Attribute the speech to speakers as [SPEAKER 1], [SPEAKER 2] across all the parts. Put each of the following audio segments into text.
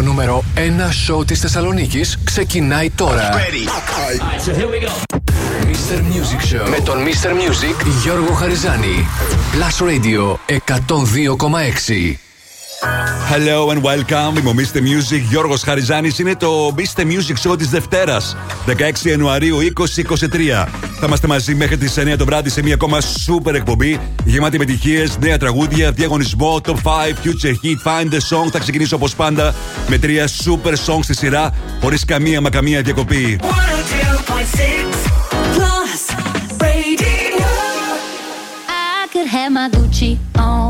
[SPEAKER 1] Το νούμερο 1 σοου της Θεσσαλονίκης ξεκινάει τώρα. Mr. Music Show με τον Mr. Music Γιώργο Χαριζάνη. Plus Radio 102,6.
[SPEAKER 2] Hello and welcome. Είμαι ο Mr. Music Γιώργος Χαριζάνης. Είναι το Mr. Music Show της Δευτέρας, 16 Ιανουαρίου 2023. Θα είμαστε μαζί μέχρι τις 9 το βράδυ σε μια ακόμα super εκπομπή γεμάτη επιτυχίες, νέα τραγούδια, διαγωνισμό, top 5, future hit, find the song. Θα ξεκινήσω όπως πάντα με τρία super songs στη σειρά, χωρίς καμία μα καμία διακοπή.
[SPEAKER 3] have my Gucci on.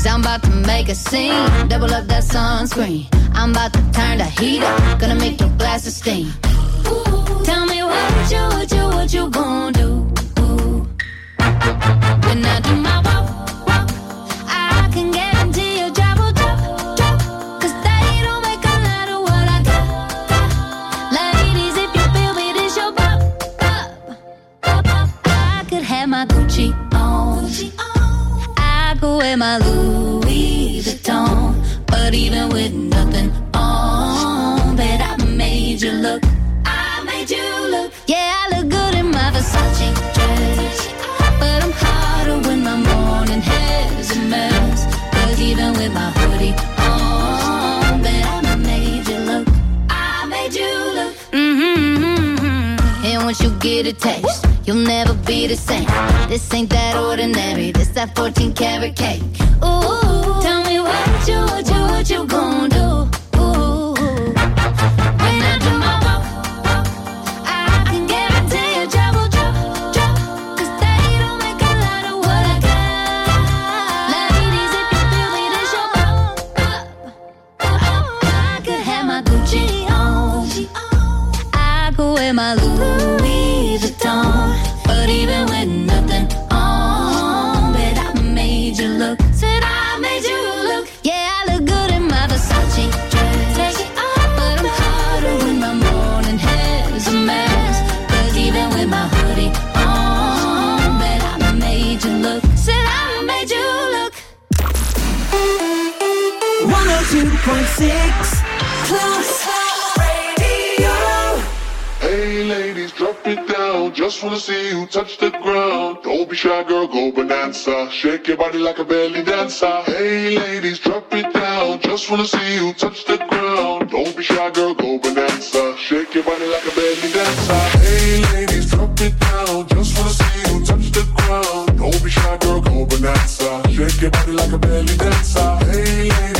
[SPEAKER 3] Cause I'm about to make a scene. Double up that sunscreen. I'm about to turn the heat up. Gonna make your glasses steam. Ooh, tell me what you, what you, what you gonna do? When I do my my Gucci on. I go wear my Louis but even with nothing on, bet I made you look. I made you look. Yeah, I look good in my Versace dress, but I'm hotter when my morning hair's a mess. Cause even with my hoodie on, bet I made you look. I made you look. Mm-hmm. And once you get a taste, you'll never be the same. This ain't that ordinary. This that 14 karat cake. Ooh, what you, what you, what you gonna do?
[SPEAKER 4] 102.6 Plus Radio.
[SPEAKER 5] Hey ladies, drop it down. Just wanna see you touch the ground. Don't be shy, girl, go bonanza. Shake your body like a belly dancer. Hey ladies, drop it down. Just wanna see you touch the ground. Don't be shy, girl, go bonanza. Shake your body like a belly dancer. Hey ladies, drop it down. Just wanna see you touch the ground. Don't be shy, girl, go bonanza. Shake your body like a belly dancer. Hey ladies,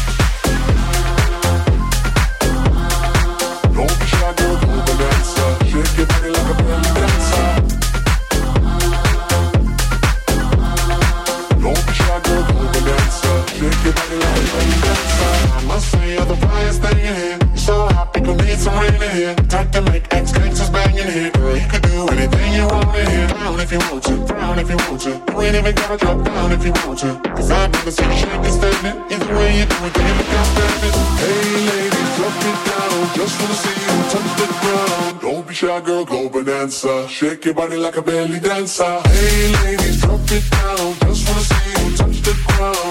[SPEAKER 5] Here. So hot, people need some rain in here. Time to make ex gangsters bang in here. Girl, you can do anything you want in here. Down if you want to, down if you want to. You ain't even gotta drop down if you want to. Cause I've never seen you shake and standing. Either way you do it, then you can't stand it. Hey ladies, drop it down. Just wanna see you touch the ground. Don't be shy, girl, go bonanza. Shake your body like a belly dancer. Hey ladies, drop it down. Just wanna see you touch the ground.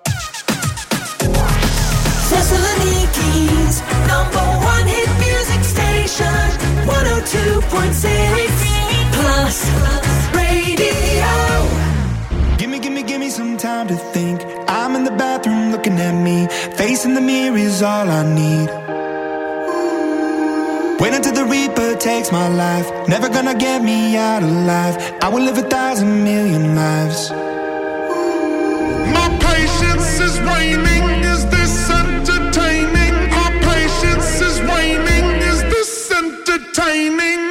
[SPEAKER 6] Thessaloniki's number one hit music station, 102.6 Plus Radio.
[SPEAKER 7] Gimme, gimme, gimme some time to think. I'm in the bathroom looking at me. Facing the mirror is all I need. Wait until the Reaper takes my life. Never gonna get me out alive. I will live a thousand million lives.
[SPEAKER 5] My patience is waning. entertaining.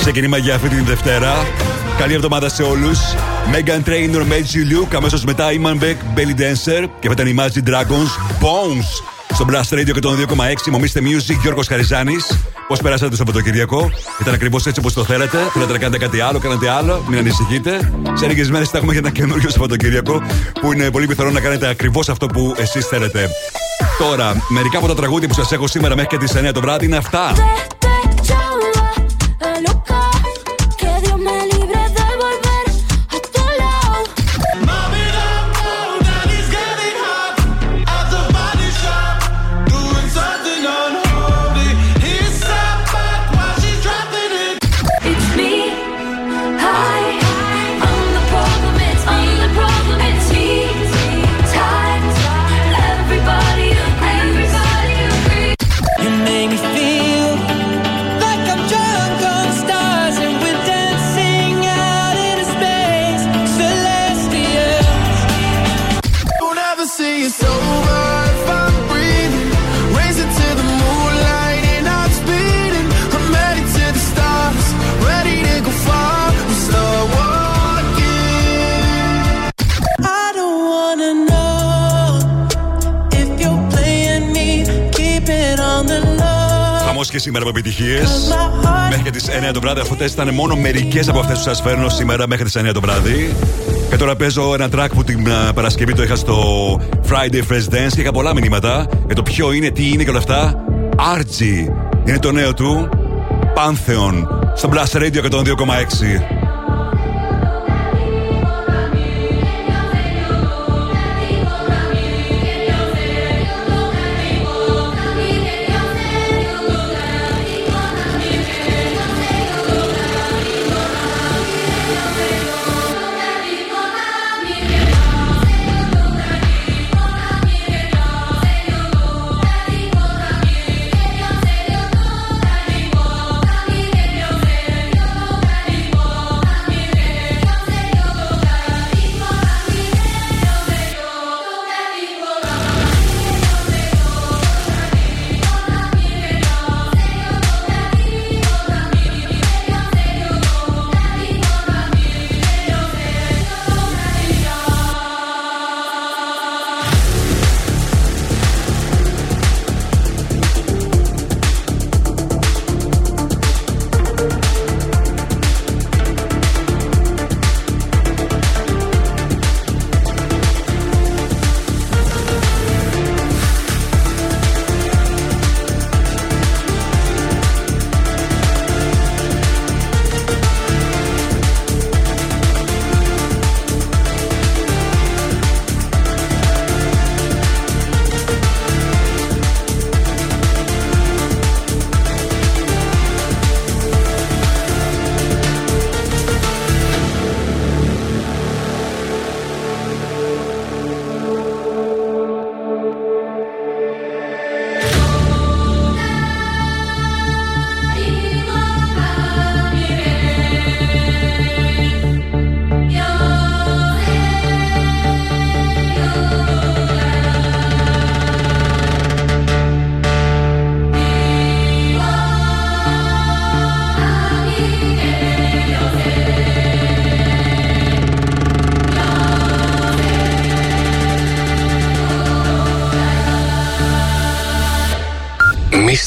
[SPEAKER 2] Ξεκίνημα για αυτή την Δευτέρα. Καλή εβδομάδα σε όλους. Megan Trainor, Made You Look. Αμέσως μετά Iman Beck, Belly Dancer. Και μετά η Imagine Dragons, Bones. Στο Blast Radio και τον 2,6. Μομίστε Music, Γιώργος Χαριζάνης. Πώς περάσατε το Σαββατοκυριακό; Ήταν ακριβώς έτσι όπως το θέλατε. Θέλατε να κάνετε κάτι άλλο, κάνετε άλλο. Μην ανησυχείτε. Σε λίγες μέρες θα έχουμε για ένα καινούριο Σαββατοκυριακό που είναι πολύ πιθανό να κάνετε ακριβώς αυτό που εσείς θέλετε. Τώρα, μερικά από τα τραγούδια που σας έχω σήμερα μέχρι και τις 9 το βράδυ είναι αυτά. Σήμερα με επιτυχίες. Μέχρι τις 9 το βράδυ. Αυτέ ήταν μόνο μερικές από αυτές που σας φέρνω σήμερα μέχρι τις 9 το βράδυ. Και τώρα παίζω ένα track που την Παρασκευή το είχα στο Friday Fresh Dance και είχα πολλά μηνύματα για το ποιο είναι, τι είναι και όλα αυτά. Archie είναι το νέο του. Pantheon στο Blast Radio 102,6.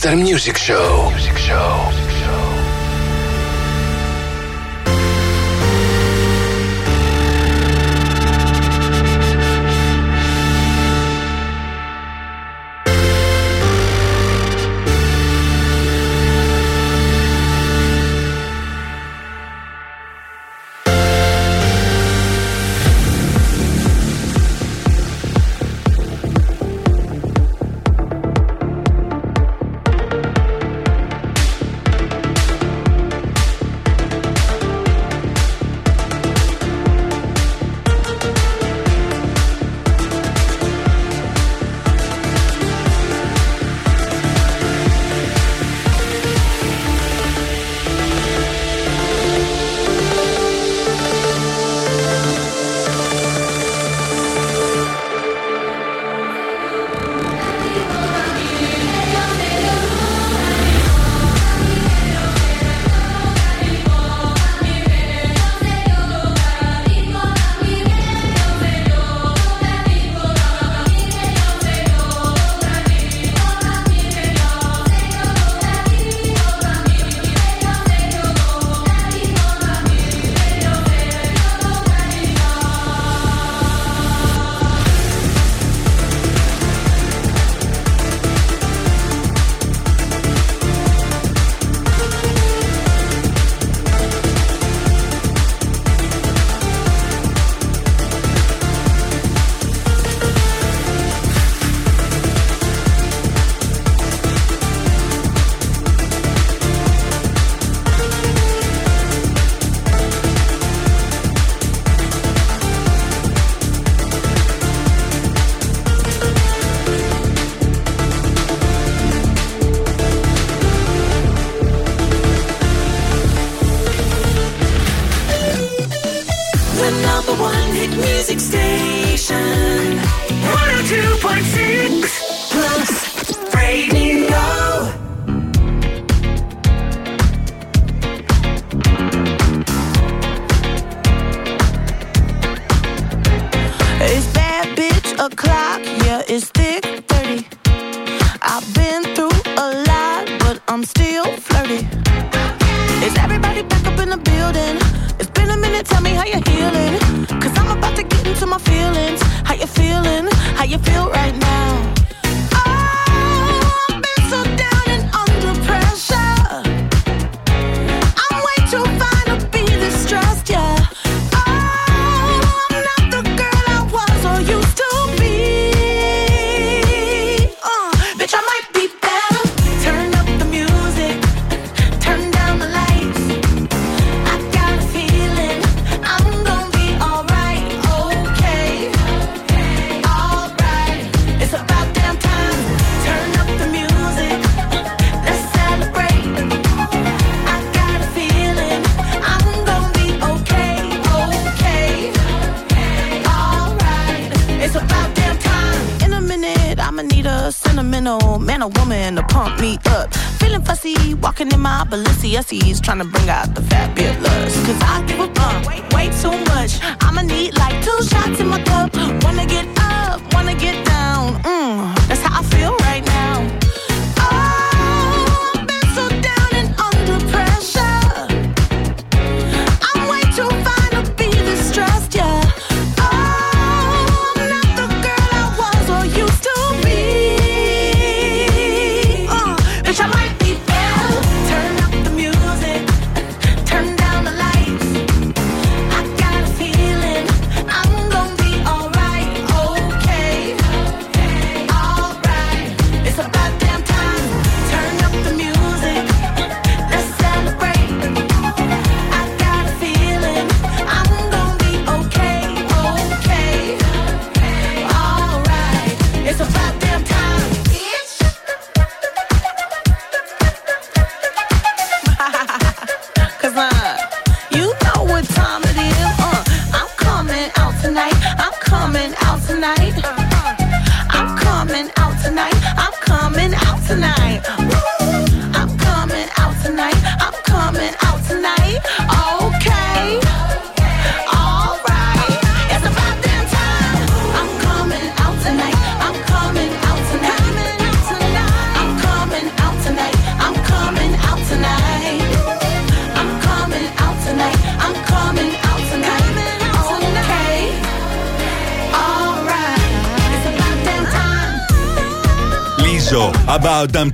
[SPEAKER 6] Monster Music Show.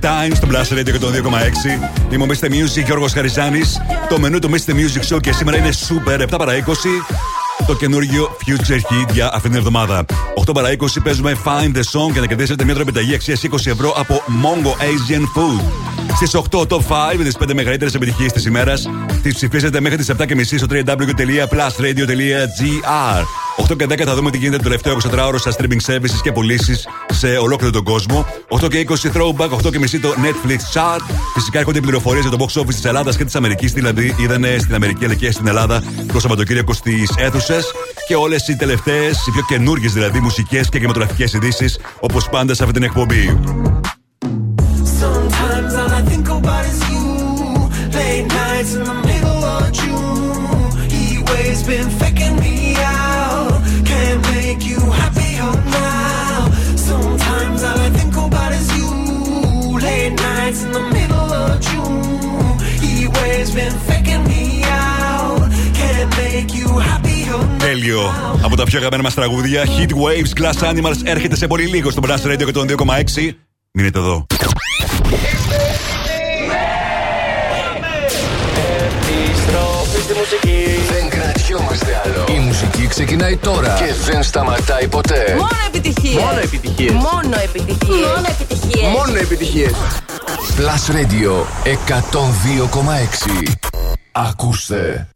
[SPEAKER 2] About Damn Time στο Blast Radio 102,6. Είμαι ο Mr. Music Γιώργος Χαριζάνης. Το μενού του Mr. Music Show και σήμερα είναι super 7 παρα 20 το καινούργιο Future Hit για αυτήν την εβδομάδα. 8 παρα 20 παίζουμε Find the Song και να κερδίσετε μια τροπεταγή αξίας 20 ευρώ από Mongo Asian Food. Στις 8 Top 5 με τις 5 μεγαλύτερες επιτυχίες της ημέρας. Τις ψηφίσετε μέχρι τις 7.30 στο www.plusradio.gr. 8 και 10 θα δούμε τι γίνεται το τελευταίο 24ωρο στα streaming services και πωλήσεις σε ολόκληρο τον κόσμο. 8 και 20 throwback, 8 και μισή το Netflix chart. Φυσικά έρχονται οι πληροφορίες για το box office της Ελλάδας και της Αμερικής. Δηλαδή, είδανε στην Αμερική αλλά και στην Ελλάδα το Σαββατοκύριακο στις αίθουσες. Και όλες οι τελευταίες, οι πιο καινούργιες δηλαδή μουσικές και κινηματογραφικές ειδήσεις, όπως πάντα σε αυτή την εκπομπή. Τα πιο αγαπημένα μας τραγούδια, Heat Waves, Glass Animals έρχεται σε πολύ λίγο στο Blast Radio και τον 2,6. Μείνετε εδώ.
[SPEAKER 8] Δεν κρατιόμαστε άλλο. Η μουσική ξεκινάει τώρα και δεν σταματάει ποτέ.
[SPEAKER 9] Μόνο επιτυχίες.
[SPEAKER 10] Μόνο επιτυχίες.
[SPEAKER 9] Μόνο επιτυχίες.
[SPEAKER 11] Μόνο επιτυχίες.
[SPEAKER 10] Μόνο επιτυχίες.
[SPEAKER 8] Plus Radio 102,6. Ακούστε.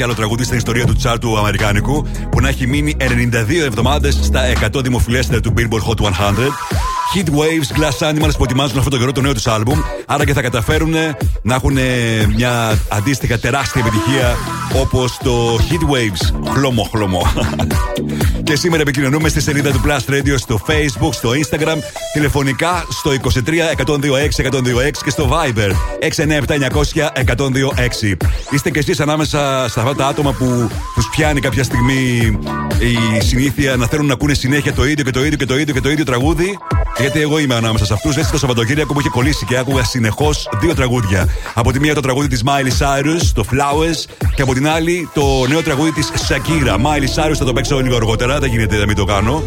[SPEAKER 12] Υπάρχει άλλο τραγούδι στην ιστορία του τσάρτου Αμερικάνικου που να έχει μείνει 92 εβδομάδες στα 100 δημοφιλέστερα του Billboard Hot 100. Heat Waves, Glass Animals που ετοιμάζουν αυτό το καιρό το νέο τους άλμπουμ. Άρα και θα καταφέρουν να έχουν μια αντίστοιχα τεράστια επιτυχία όπως το Heat Waves. Χλωμό, χλωμό. και σήμερα επικοινωνούμε στη σελίδα του Plus Radio στο Facebook, στο Instagram, τηλεφωνικά στο 23 126 126 και στο Viber 697 900 126. Είστε κι εσείς ανάμεσα στα αυτά τα άτομα που τους πιάνει κάποια στιγμή η συνήθεια να θέλουν να ακούνε συνέχεια το ίδιο και το ίδιο και το ίδιο και το ίδιο τραγούδι; Γιατί εγώ είμαι ανάμεσα σε αυτούς. Έτσι το Σαββατοκύριακο που είχε κολλήσει και άκουγα συνεχώς δύο τραγούδια. Από τη μία το τραγούδι της Miley Cyrus, το Flowers, και από την άλλη το νέο τραγούδι της Shakira. Miley Cyrus θα το παίξω λίγο αργότερα, δεν γίνεται να μην το κάνω.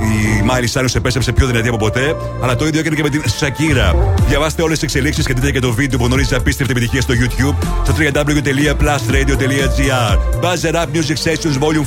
[SPEAKER 12] Η Miley Cyrus επέστρεψε πιο δυνατή από ποτέ, αλλά το ίδιο έκανε και με την Shakira. Διαβάστε όλες τις εξελίξεις και δείτε και το βίντεο που γνωρίζει απίστευτη επιτυχία στο YouTube στο www.plusradio.gr. Buzzer Up Music Sessions Volume 53.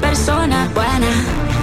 [SPEAKER 13] persona buena.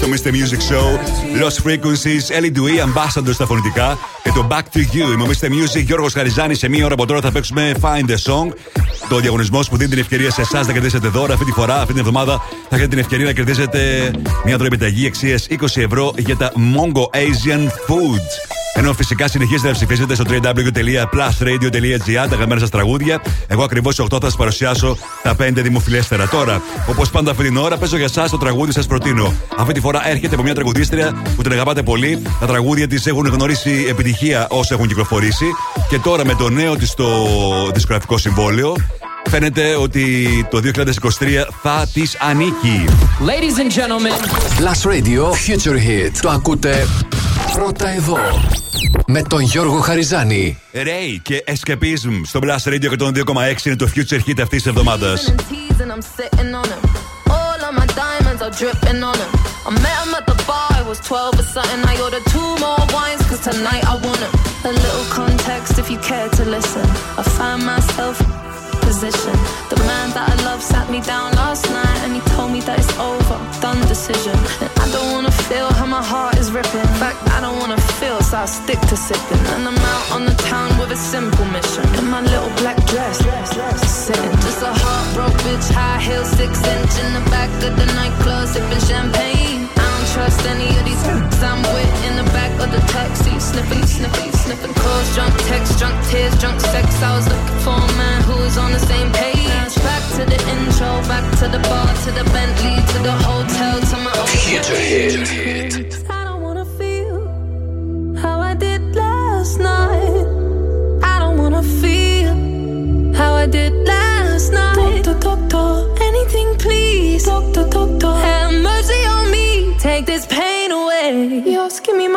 [SPEAKER 14] Στο Mr. Music Show. Lost Frequencies, Ellie Dewey, Ambassador στα φωνητικά. Και το Back to You. Είμαι ο Mr. Music, Γιώργος Χαριζάνης. Σε μία ώρα από τώρα θα παίξουμε Find the Song. Το διαγωνισμός που δίνει την ευκαιρία σε εσάς να κερδίσετε δώρα αυτή τη φορά, αυτή την εβδομάδα. Θα έχετε την ευκαιρία να κερδίσετε μια δωρεπιταγή αξίας 20 ευρώ για τα Mongo Asian Foods. Ενώ φυσικά συνεχίζετε να ψηφίζετε στο www.plusradio.gr τα αγαπημένα σας τραγούδια. Εγώ ακριβώς 8 θα σας παρουσιάσω τα 5 δημοφιλέστερα. Τώρα, όπως πάντα αυτή την ώρα, παίζω για εσά το τραγούδι σας προτείνω. Αυτή τη φορά έρχεται από μια τραγουδίστρια που την αγαπάτε πολύ. Τα τραγούδια της έχουν γνωρίσει επιτυχία όσο έχουν κυκλοφορήσει. Και τώρα με το νέο της το δισκογραφικό συμβόλαιο φαίνεται ότι το 2023 θα της ανήκει.
[SPEAKER 1] Ladies and gentlemen, Last Radio Future Hit. Το ακούτε πρώτα εδώ. Με τον Γιώργο Χαριζάνη.
[SPEAKER 14] Ray και Escapism στο Blast Radio 102,6 είναι το Future Hit αυτή τη εβδομάδα. dripping on him. I met him at the bar, I was 12 or something. I ordered two more wines, cause tonight I want him. A little context if you care to listen. I find myself position. The man that I love sat me down last night and he told me that it's over, done decision. And I don't wanna feel how my heart is ripping. In fact, I don't wanna feel, so I stick to sipping. And I'm out on the town with a simple mission. In my little black dress, sitting just a heartbroken bitch, high heel, six inch in the back of the nightclub, sipping champagne. I don't trust any of these I'm with in the back of the taxi, sniffing, sniffing, sniffing calls, drunk texts, drunk tears, drunk sex. I was looking for a man who was on the same page. Back to the intro, back to the bar, to the Bentley, to the hotel, to my own. Future hit. I don't wanna feel how I did last night. I don't wanna feel how I did last night. Doctor, doctor, anything please. Doctor, doctor, have mercy on me. Take this pain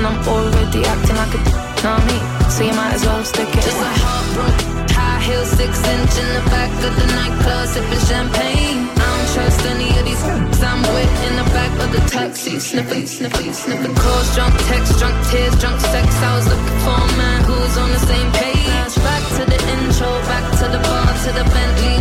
[SPEAKER 14] And I'm already acting like a know me, so you might as well stick it. Just a heartbroken high heel, six inch in the back of the nightclub, sipping champagne. I don't trust any of these i I'm with in the back of the taxi, sniffing, sniffing, sniffing calls, drunk texts, drunk tears, drunk sex. I was looking for a man who was on the same page. Back to the intro, back to the bar, to the Bentley,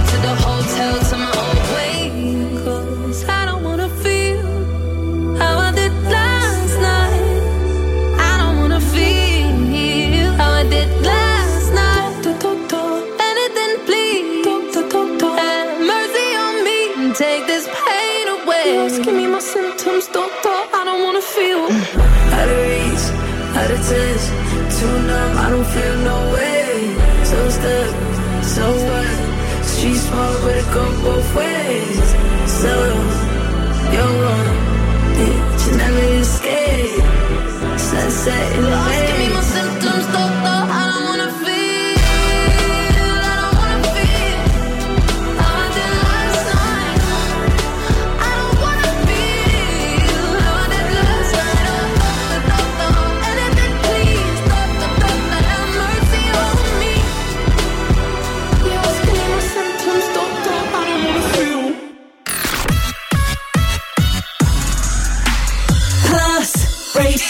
[SPEAKER 14] I don't feel no way. So stuck, so what? Street smart, but it go both ways. So you're wrong, bitch. You never escape. Sunset in the. Give me my symptoms, doctor.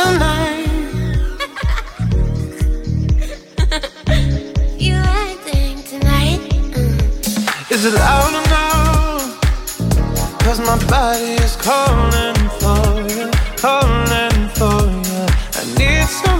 [SPEAKER 15] body is calling for you, calling for you. I need someone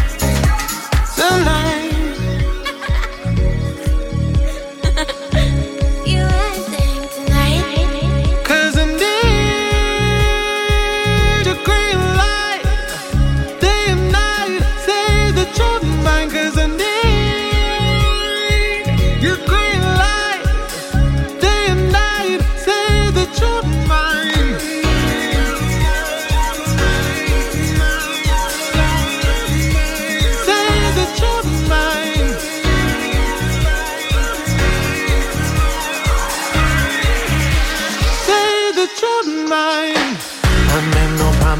[SPEAKER 15] the night.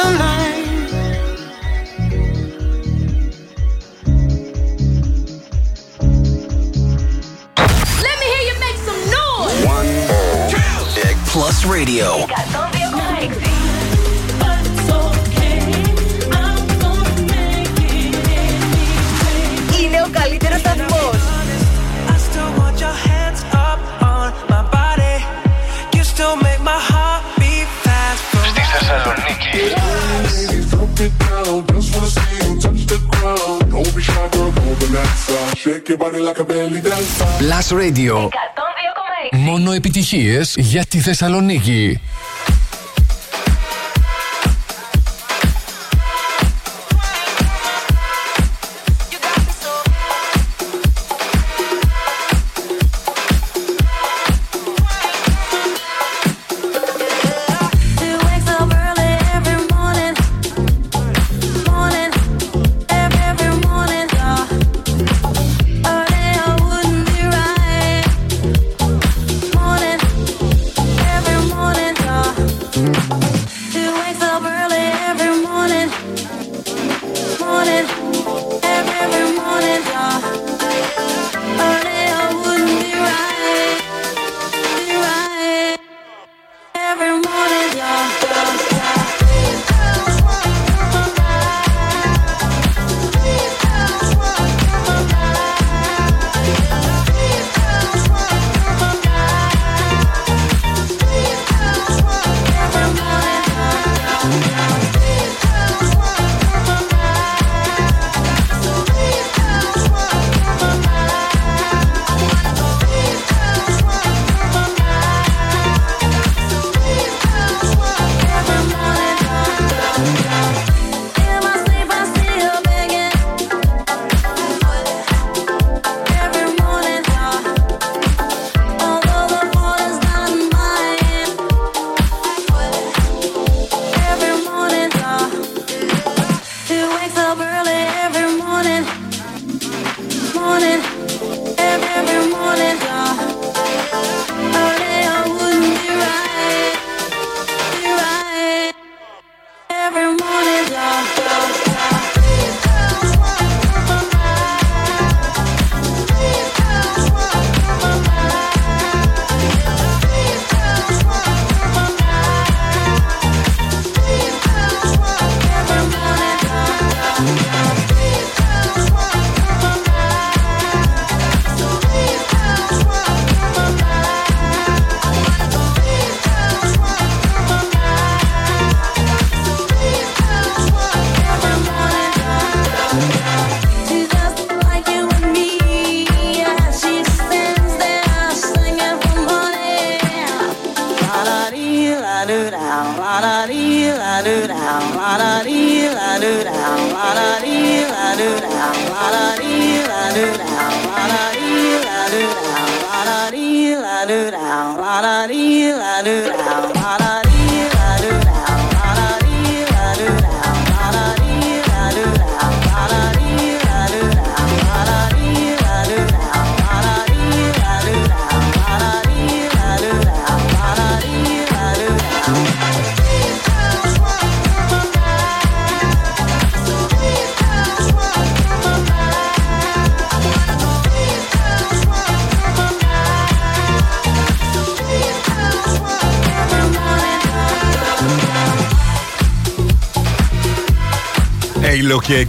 [SPEAKER 16] Let me hear you make some noise.
[SPEAKER 14] Plus Radio. Plus Radio. Μόνο επιτυχίες για τη Θεσσαλονίκη.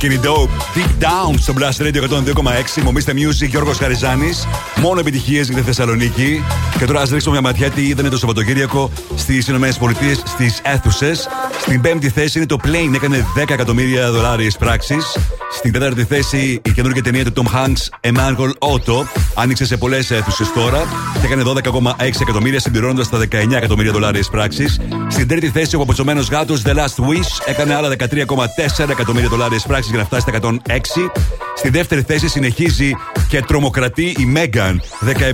[SPEAKER 2] Halo και Kenny Dope. Deep Down στο Blast Radio 102,6. Μομίστε Music, Γιώργος Χαριζάνης. Μόνο επιτυχίες για τη Θεσσαλονίκη. Και τώρα ας ρίξουμε μια ματιά τι είδανε το Σαββατοκύριακο στις ΗΠΑ, στις αίθουσες. Στην πέμπτη θέση είναι το Plane, έκανε 10 εκατομμύρια δολάρια πράξεις. Στην τέταρτη θέση η καινούργια ταινία του Tom Hanks, Emmanuel Otto, άνοιξε σε πολλές αίθουσες τώρα και έκανε 12,6 εκατομμύρια, συμπληρώνοντας τα 19 εκατομμύρια δολάρια πράξει. Στην τρίτη θέση ο αποψωμένος γάτος The Last Wish έκανε άλλα 13,4 εκατομμύρια δολάρια πράξει για να φτάσει στα 106. Στη δεύτερη θέση συνεχίζει και τρομοκρατεί η Megan.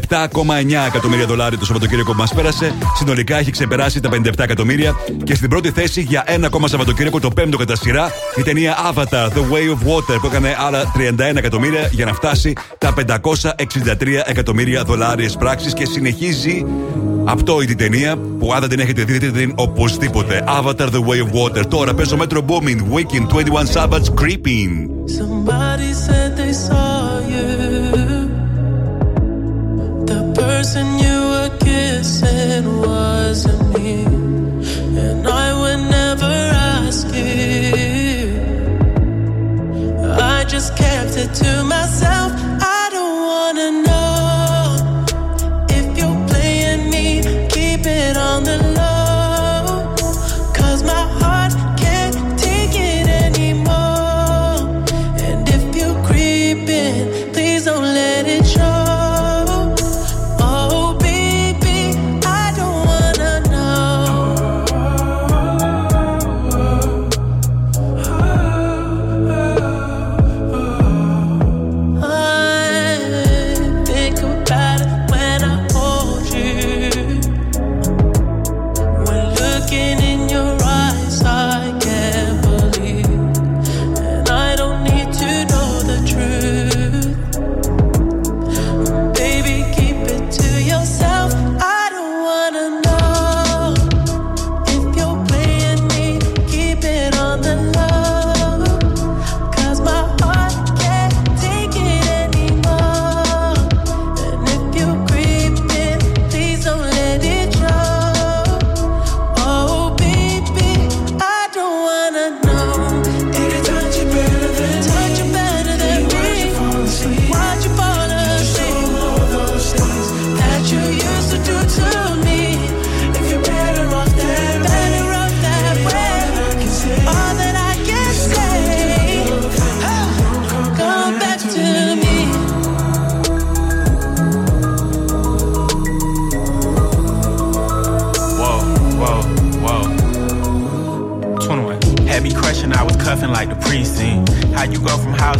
[SPEAKER 2] 17,9 εκατομμύρια δολάρια το Σαββατοκύριακο που μας πέρασε. Συνολικά έχει ξεπεράσει τα 57 εκατομμύρια. Και στην πρώτη θέση για ένα ακόμα Σαββατοκύριακο, το πέμπτο κατά σειρά, η ταινία Avatar, The Way of Water, που έκανε άλλα 31 εκατομμύρια για να φτάσει τα 563 εκατομμύρια δολάρια πράξεις και συνεχίζει αυτό η ταινία που αν δεν την έχετε δει, δείτε την οπωσδήποτε. Avatar The Way of Water. Τώρα παίζω Metro Booming, Weekend 21 Sabbaths Creeping.
[SPEAKER 17] Somebody said they saw you. The person you were kissing wasn't me. And I would never ask you. I just kept it to myself.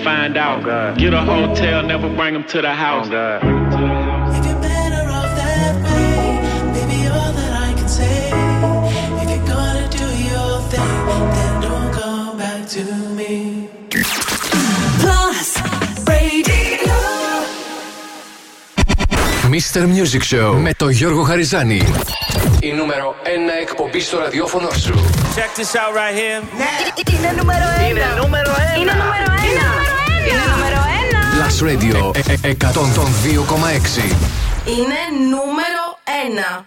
[SPEAKER 18] Let me find out. Get a hotel, never bring him to the house.
[SPEAKER 17] If you're better off that way, baby, all that I can say. If you're gonna do your thing, then don't come back to me.
[SPEAKER 19] Plus Radio.
[SPEAKER 1] Mr. Music Show με τον Γιώργο Χαριζάνη. Η νούμερο 1 εκπομπή στο ραδιόφωνο σου.
[SPEAKER 9] Check this out right here.
[SPEAKER 19] Είναι νούμερο 1. Είναι νούμερο 1. Είναι νούμερο 1. Είναι νούμερο 1.
[SPEAKER 1] Plus Radio ε- ε- 102,6.
[SPEAKER 19] Είναι νούμερο 1.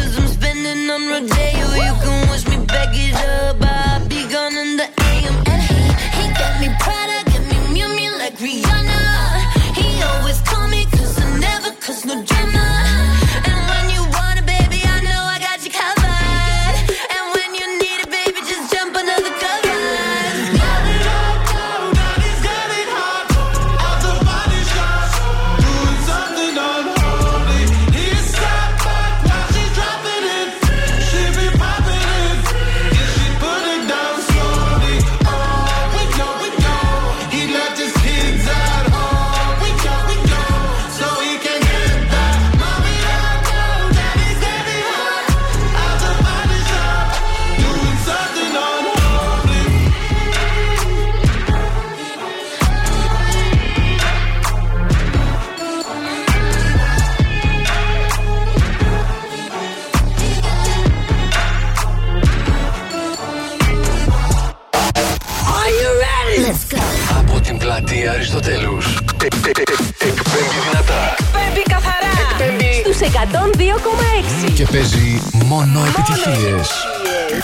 [SPEAKER 19] 102,6.
[SPEAKER 1] Και παίζει μόνο επιτυχίες.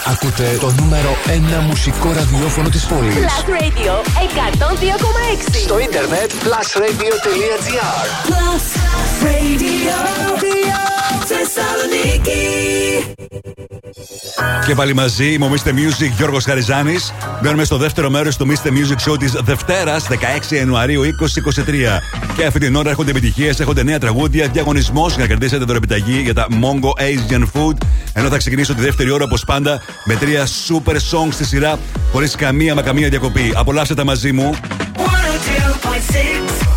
[SPEAKER 1] Ακούτε το νούμερο 1 μουσικό ραδιόφωνο της πόλης.
[SPEAKER 19] Plus Radio 102,6.
[SPEAKER 1] Στο ίντερνετ plusradio.gr
[SPEAKER 19] Plus Radio. Θεσσαλονίκη.
[SPEAKER 2] Και πάλι μαζί, είμαι ο Mr. Music Γιώργος Χαριζάνης. Μπαίνουμε στο δεύτερο μέρος του Mr. Music Show της Δευτέρας, 16 Ιανουαρίου 2023. Και αυτή την ώρα έρχονται επιτυχίες, έρχονται νέα τραγούδια, διαγωνισμός για να κερδίσετε δωρεπιταγή για τα Mongo Asian Food. Ενώ θα ξεκινήσω τη δεύτερη ώρα, όπως πάντα, με τρία super songs στη σειρά, χωρίς καμία μα καμία διακοπή. Απολαύστε τα μαζί μου.
[SPEAKER 19] 102.6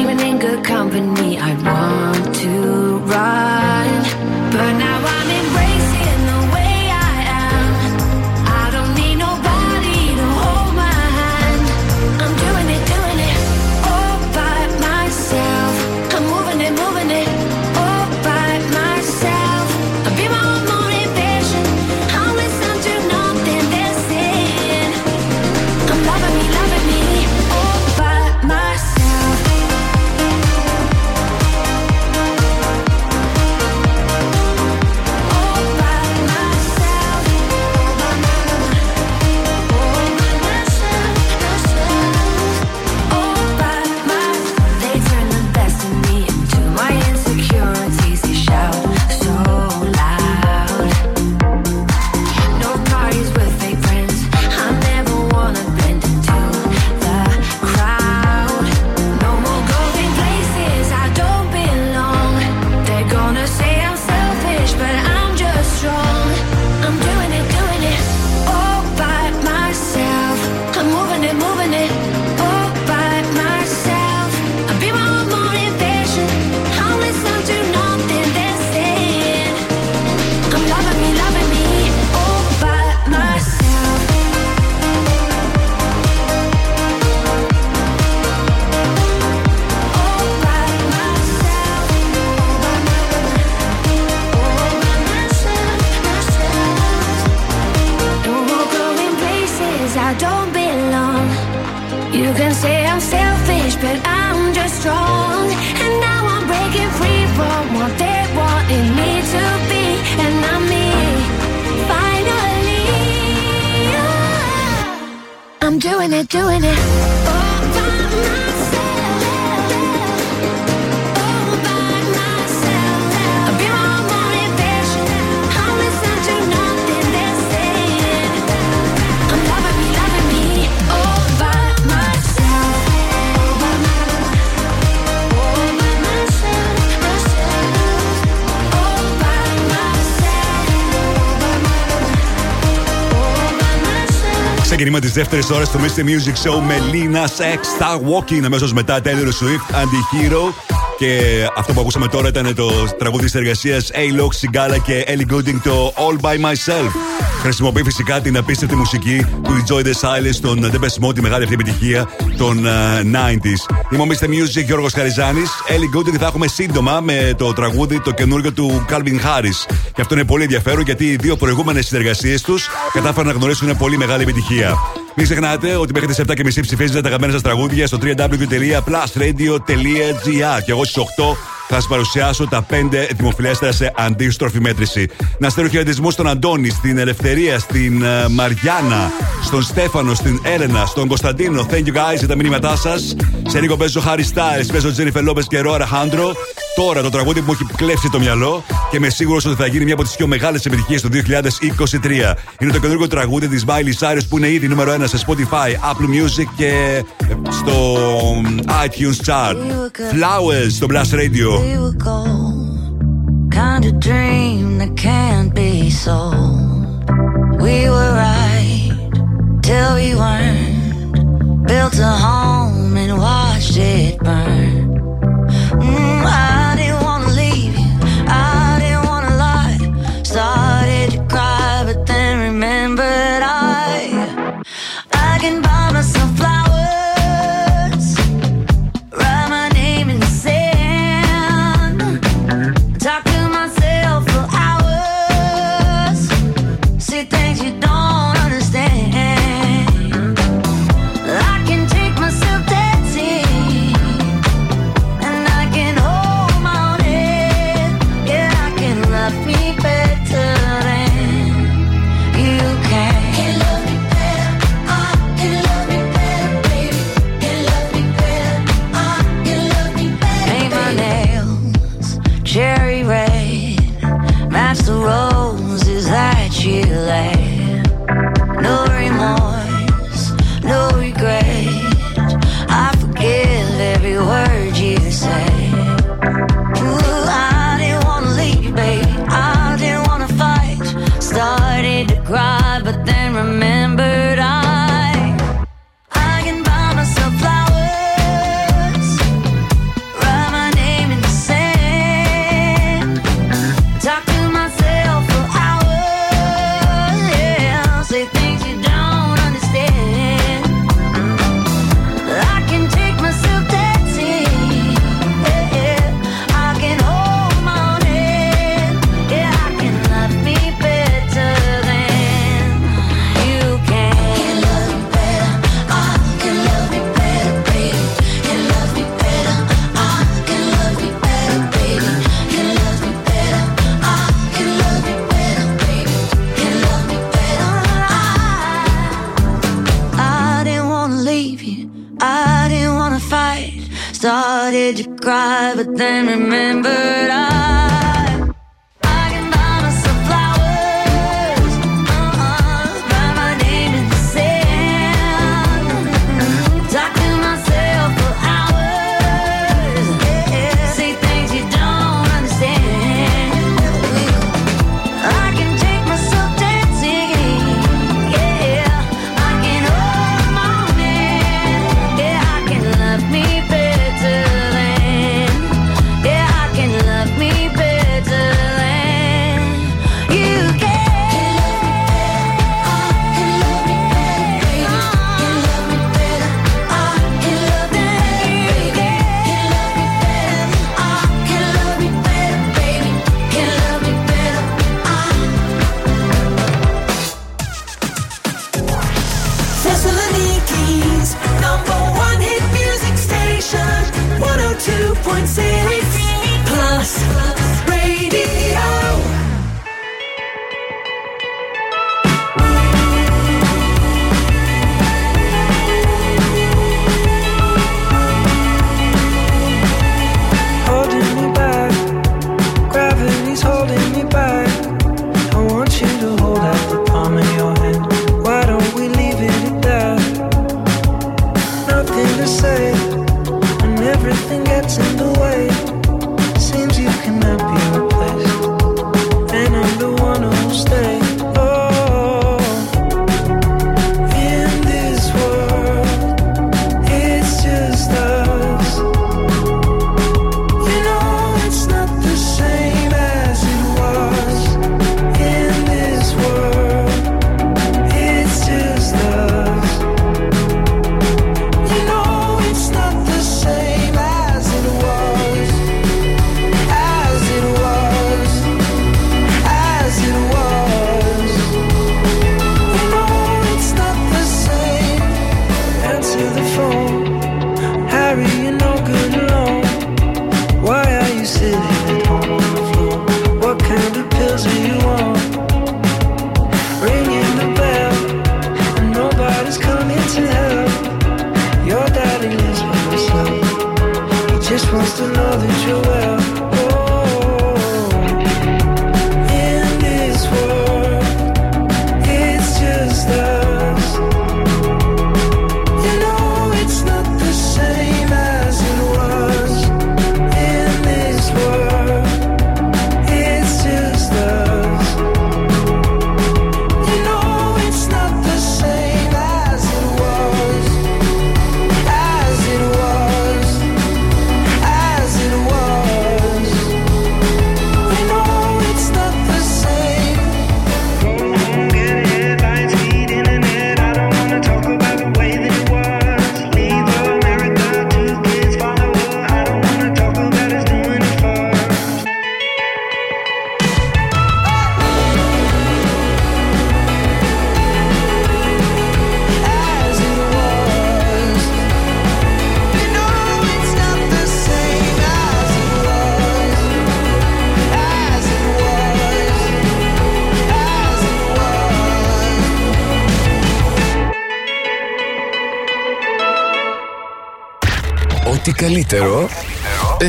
[SPEAKER 14] Even in good company, I want to run. But now I'm embracing
[SPEAKER 2] Ξεκίνημα τη δεύτερη ώρα του Mr. Music Show με Lina Sex Star Walking. Αμέσω μετά Taylor Swift Anti-Hero. Και αυτό που ακούσαμε τώρα ήταν το τραγούδι της εργασίας A-Log, Sigala και Ellie Goulding το All by Myself. Χρησιμοποιεί φυσικά την απίστευτη μουσική του Enjoy the Silence των The Best Mode, τη μεγάλη αυτή επιτυχία των ε, 90s. Είμαι ο Mr. Music Γιώργος Χαριζάνης. Ellie Goulding θα έχουμε σύντομα με το τραγούδι το καινούργιο του Calvin Harris. Και αυτό είναι πολύ ενδιαφέρον γιατί οι δύο προηγούμενες συνεργασίες τους κατάφεραν να γνωρίσουν πολύ μεγάλη επιτυχία. Μην ξεχνάτε ότι μέχρι τις 7.30 ψηφίζετε τα αγαπημένα σας τραγούδια στο www.plusradio.gr. Και εγώ στις 8 θα σας παρουσιάσω τα 5 δημοφιλέστερα σε αντίστροφη μέτρηση. Να στέλνω χαιρετισμούς στον Αντώνη, στην Ελευθερία, στην ε, Μαριάννα, στον Στέφανο, στην Έλενα, στον Κωνσταντίνο. Thank you guys για τα μηνύματά σας. Σε λίγο παίζω Harry Styles, παίζω Τζένιφερ Λόπες και Ρώα Χάντρο. Τώρα το τραγούδι που μου έχει κλέψει το μυαλό και είμαι σίγουρος ότι θα γίνει μια από τις πιο μεγάλες επιτυχίες του 2023. Είναι το καινούργιο τραγούδι της Miley Cyrus που είναι ήδη νούμερο 1 σε Spotify, Apple Music και στο iTunes Chart. Flowers στο Blast Radio.
[SPEAKER 20] We were gold, kind of dream that can't be sold. We were right till we weren't. Built a home and watched it burn. Mm,
[SPEAKER 19] I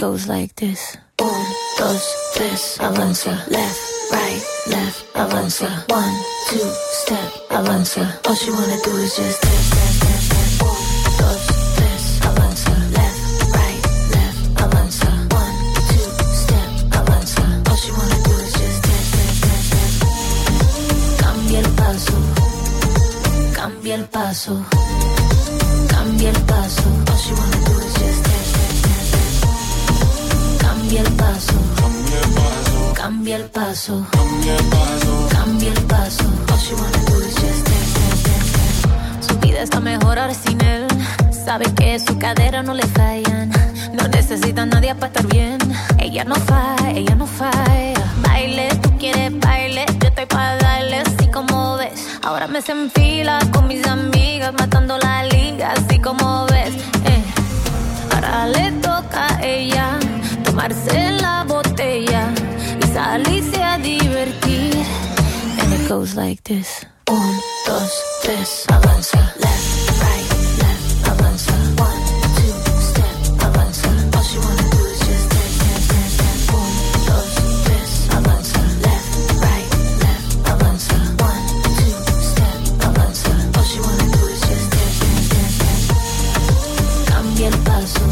[SPEAKER 20] goes like this. Un, dos, tres, avanza. Left, right, left, avanza. One, two, step, avanza. All she wanna do is just dance, dance, dance, dance. Un, dos, tres, avanza. Left, right, left, avanza. One, two, step, avanza. All she wanna do is just dance, dance, dance, dance. Cambia el paso, cambia el paso. paso. Cambia el paso. Cambia el paso. Su vida está
[SPEAKER 14] mejor ahora sin él. Sabe que su cadera no le fallan. No necesita nadie para estar bien. Ella no falla, ella no falla. Baile, tú quieres baile. Yo estoy para darle así como ves. Ahora me se enfila con mis amigas, matando la liga, así como ves. Eh. Ahora le toca a ella tomarse la botella salirse a divertir. And it goes like this. Un, dos, tres, avanza, left, right, left, avanza. One, two, step, avanza. All she wanna do is just dance, dance, dance, dance. Un, dos, tres, avanza, left, right, left, avanza. One, two, step, avanza. All she wanna do is just dance, dance, dance, dance. Cambia el paso,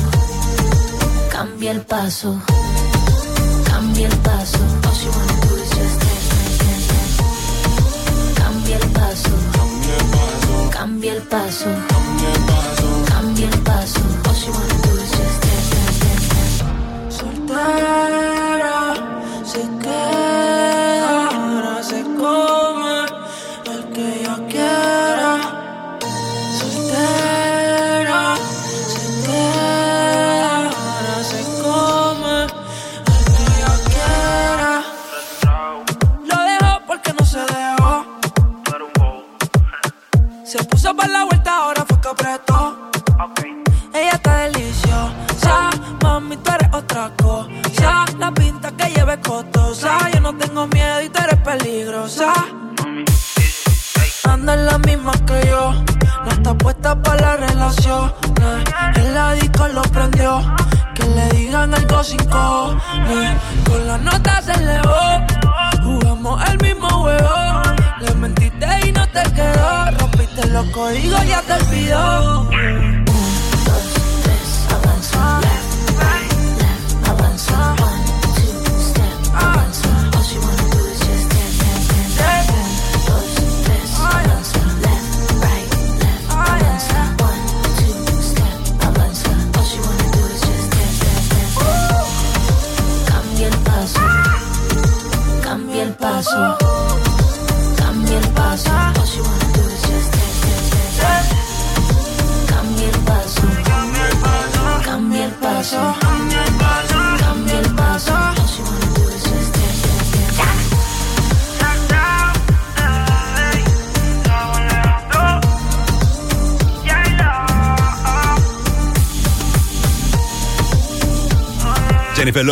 [SPEAKER 14] cambia el paso, cambia el paso. Cambia el paso, cambia el paso. All she wanna do is just dance, dance, dance, dance.
[SPEAKER 21] Soltera,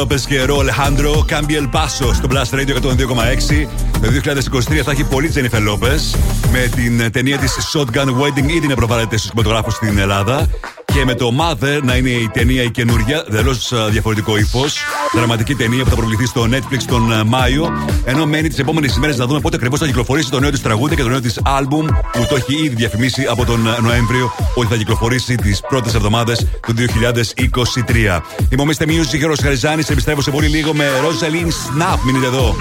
[SPEAKER 2] Λόπε και Ρο Αλεχάνδρο, Κάμπι Πάσο στο Blast Radio 102,6. Το 2023 θα έχει πολύ Τζένιφερ Λόπε με την ταινία της Shotgun Wedding. Ήδη είναι προβάλλεται στους κινηματογράφους στην Ελλάδα. Και με το Mother να είναι η ταινία η καινούρια, εντελώς διαφορετικό ύφος. Δραματική ταινία που θα προβληθεί στο Netflix τον ε, Μάιο. Ενώ μένει τις επόμενες ημέρες να δούμε πότε ακριβώς θα κυκλοφορήσει το νέο της τραγούδι και το νέο της άλμπουμ που το έχει ήδη διαφημίσει από τον ε, Νοέμβριο ότι θα κυκλοφορήσει τις πρώτες εβδομάδες του 2023. Είμαι ο Mr. Music, Γιώργο Χαριζάνης. Επιστρέφω σε πολύ λίγο με Rosalind Snap. Μείνετε εδώ.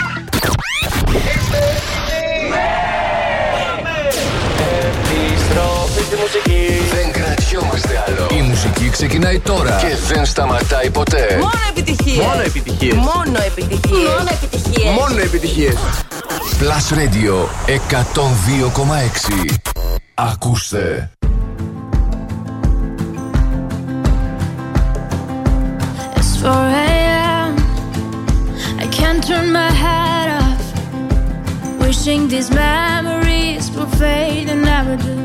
[SPEAKER 1] Μουσική ξεκινάει τώρα και δεν σταματάει ποτέ.
[SPEAKER 9] Μόνο επιτυχίες.
[SPEAKER 1] Μόνο επιτυχίες.
[SPEAKER 9] Μόνο επιτυχίες. Μόνο επιτυχίες.
[SPEAKER 1] Μόνο επιτυχίες. Plus Radio 102,6. Ακούστε.
[SPEAKER 14] It's 4 a.m. I can't turn my head off. Wishing these memories will fade and never do.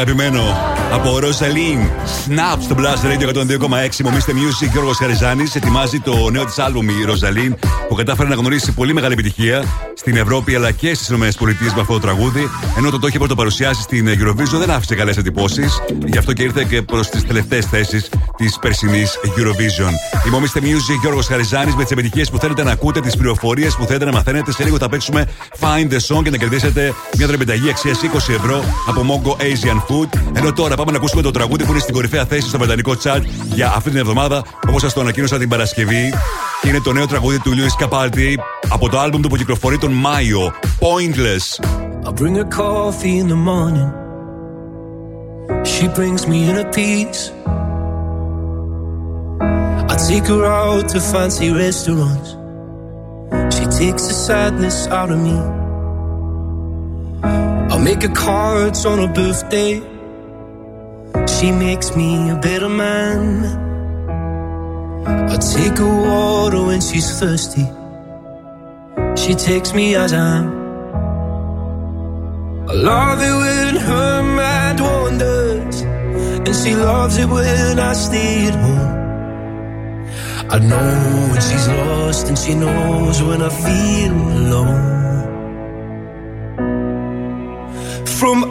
[SPEAKER 2] Αγαπημένο από Ροζαλίν Snap στο Blast Radio 102,6 Μομίστε Music Γιώργος Χαριζάνης ετοιμάζει το νέο της άλμπουμ η Ροζαλίν που κατάφερε να γνωρίσει πολύ μεγάλη επιτυχία στην Ευρώπη αλλά και στις ΗΠΑ με αυτό το τραγούδι. Ενώ το το είχε πρωτοπαρουσιάσει στην Eurovision δεν άφησε καλές εντυπώσεις. Γι' αυτό και ήρθε και προς τις τελευταίες θέσεις της περσινής Eurovision. Η Μομίστε Music Γιώργος Χαριζάνης με τις επιτυχίες που θέλετε να ακούτε, τις πληροφορίες που θέλετε να μαθαίνετε. Σε λίγο θα παίξουμε Find the Song και να κερδίσετε μια δρεπιταγή αξίας 20 ευρώ από Mongo Asian Food. Ενώ τώρα πάμε να ακούσουμε το τραγούδι που είναι στην κορυφαία θέση στο βρετανικό chat για αυτή την εβδομάδα, όπως σας το ανακοίνωσα την Παρασκευή. Και είναι το νέο τραγούδι του Lewis Capaldi από το άλμπουμ του που κυκλοφορεί τον Μάιο. Pointless.
[SPEAKER 19] I bring her coffee in the morning. She brings me in a piece. I take her out to fancy restaurants. She takes the sadness out of me. I make her cards on her birthday. She makes me a better man. I take her water when she's thirsty. She takes me as I am. I love it when her mind wanders, and she loves it when I stay at home. I know when she's lost, and she knows when I feel alone. From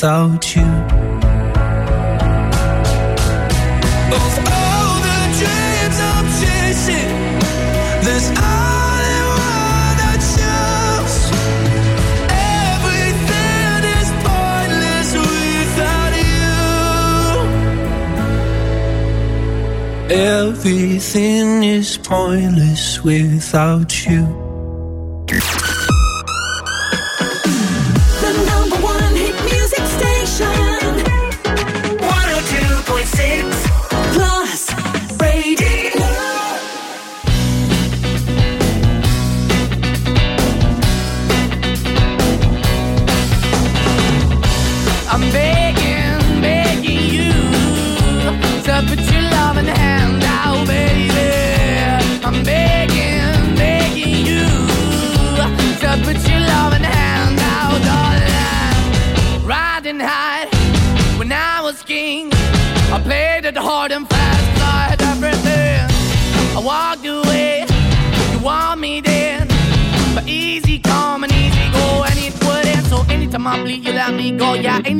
[SPEAKER 19] Without you. Of all the dreams I'm chasing, there's only one I choose. Everything is pointless without you.
[SPEAKER 22] Everything is pointless without you.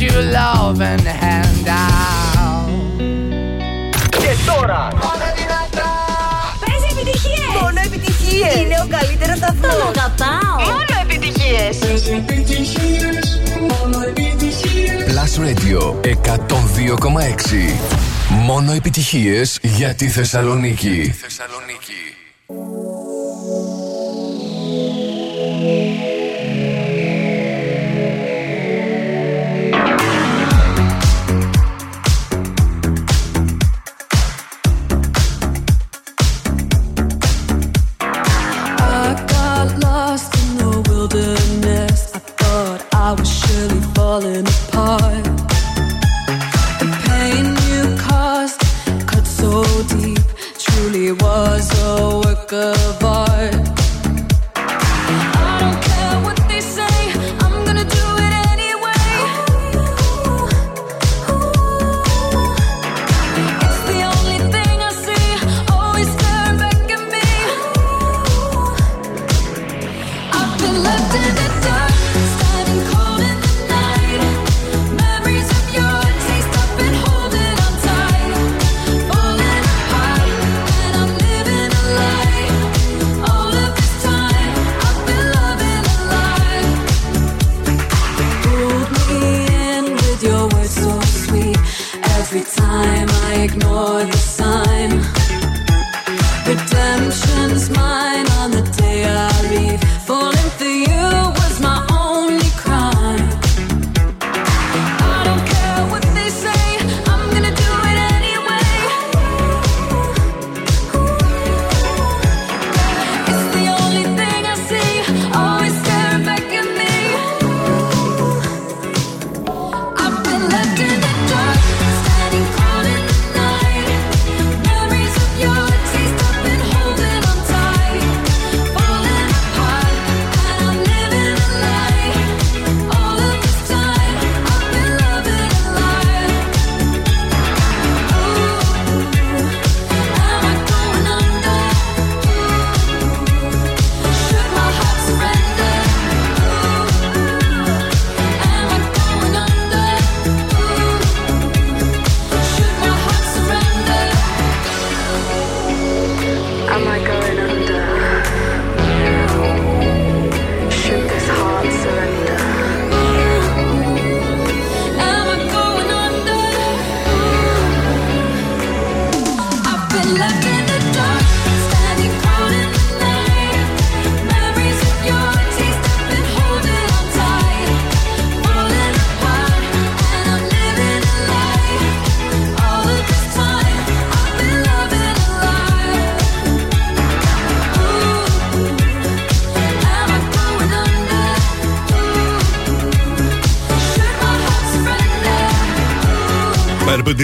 [SPEAKER 23] To put your loving hand out.
[SPEAKER 24] Και τώρα.
[SPEAKER 25] Παίζει επιτυχίες!
[SPEAKER 24] Μόνο επιτυχίες.
[SPEAKER 25] Είναι ο καλύτερος σταθμός.
[SPEAKER 24] Τον αγαπάω.
[SPEAKER 25] Μόνο επιτυχίες!
[SPEAKER 1] Plus Radio 102,6. Μόνο επιτυχίες για τη Θεσσαλονίκη.
[SPEAKER 17] I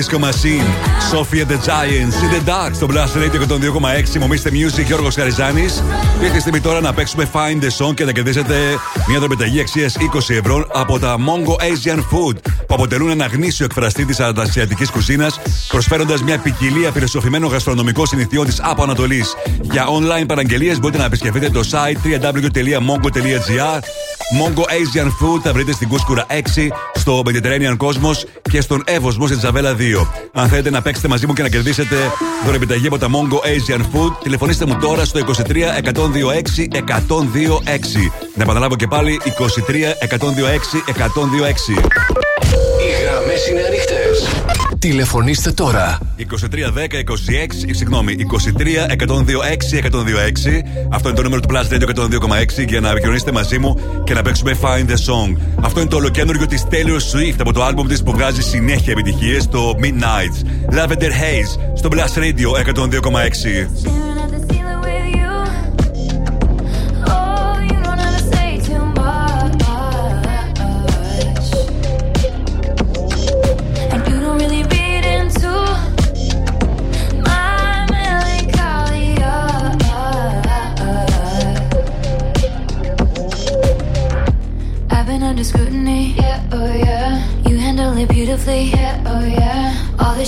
[SPEAKER 2] Disco Machine, Sophia the Giants, in the Dark, στο Blast Radio 102,6. Μομίστε Music, Γιώργος Χαριζάνης. Ήρθε η στιγμή τώρα να παίξουμε Find the Song και να κερδίσετε μια δρομεταγή αξίας 20 ευρώ από τα Mongo Asian Food, που αποτελούν ένα γνήσιο εκφραστή της αντασιατικής κουζίνας, προσφέροντας μια ποικιλία φιλοσοφημένων γαστρονομικών συνηθιών της από Ανατολή. Για online παραγγελίες μπορείτε να επισκεφτείτε το site www.mongo.gr. Mongo Asian Food θα βρείτε στην Κούσκουρα 6, στο Mediterranean Cosmos και στον Εύωσμο στην Τζαβέλα 2. Αν θέλετε να παίξετε μαζί μου και να κερδίσετε δωρεπιταγή από τα Mongo Asian Food, τηλεφωνήστε μου τώρα στο 23 126 126. Να επαναλάβω και πάλι 23 126 126.
[SPEAKER 1] Οι γραμμές είναι ανοιχτές. Τηλεφωνήστε τώρα.
[SPEAKER 2] 2310 26, συγγνώμη, 23 126 126. Αυτό είναι το νούμερο του Plus Radio 102,6 για να επικοινωνήσετε μαζί μου και να παίξουμε Find the Song. Αυτό είναι το ολοκένουργιο της Taylor Swift από το album της που βγάζει συνέχεια επιτυχίες, το Midnights. Lavender Haze στο Plus Radio 102,6.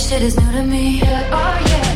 [SPEAKER 14] Shit is new to me, yeah, oh yeah.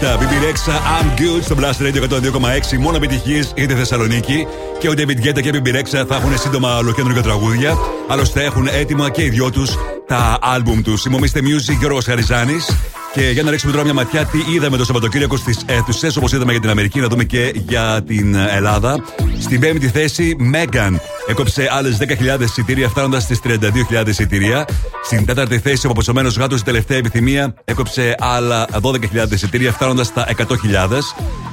[SPEAKER 2] David Guetta, BB Rexha, I'm Good στο Blast Radio 102,6. Μόνο επιτυχίες για τη Θεσσαλονίκη. Και ο David Guetta και η BB Rexha θα έχουν σύντομα ολοκέντρο τραγούδια. Άλλωστε έχουν έτοιμα και οι δυο τους τα άλμπουμ τους. Συμμομίστε Music Γιώργος Χαριζάνης. Και για να ρίξουμε τώρα μια ματιά, τι είδαμε το Σαββατοκύριακο στις αίθουσες, όπως είδαμε για την Αμερική, να δούμε και για την Ελλάδα. Στην πέμπτη θέση, Megan έκοψε άλλες 10.000 εισιτήρια, φτάνοντας στις 32.000 εισιτήρια. Στην τέταρτη θέση, ο αποσωμένο γάτος, η τελευταία επιθυμία, έκοψε άλλα 12.000 εισιτήρια, φτάνοντας στα 100.000.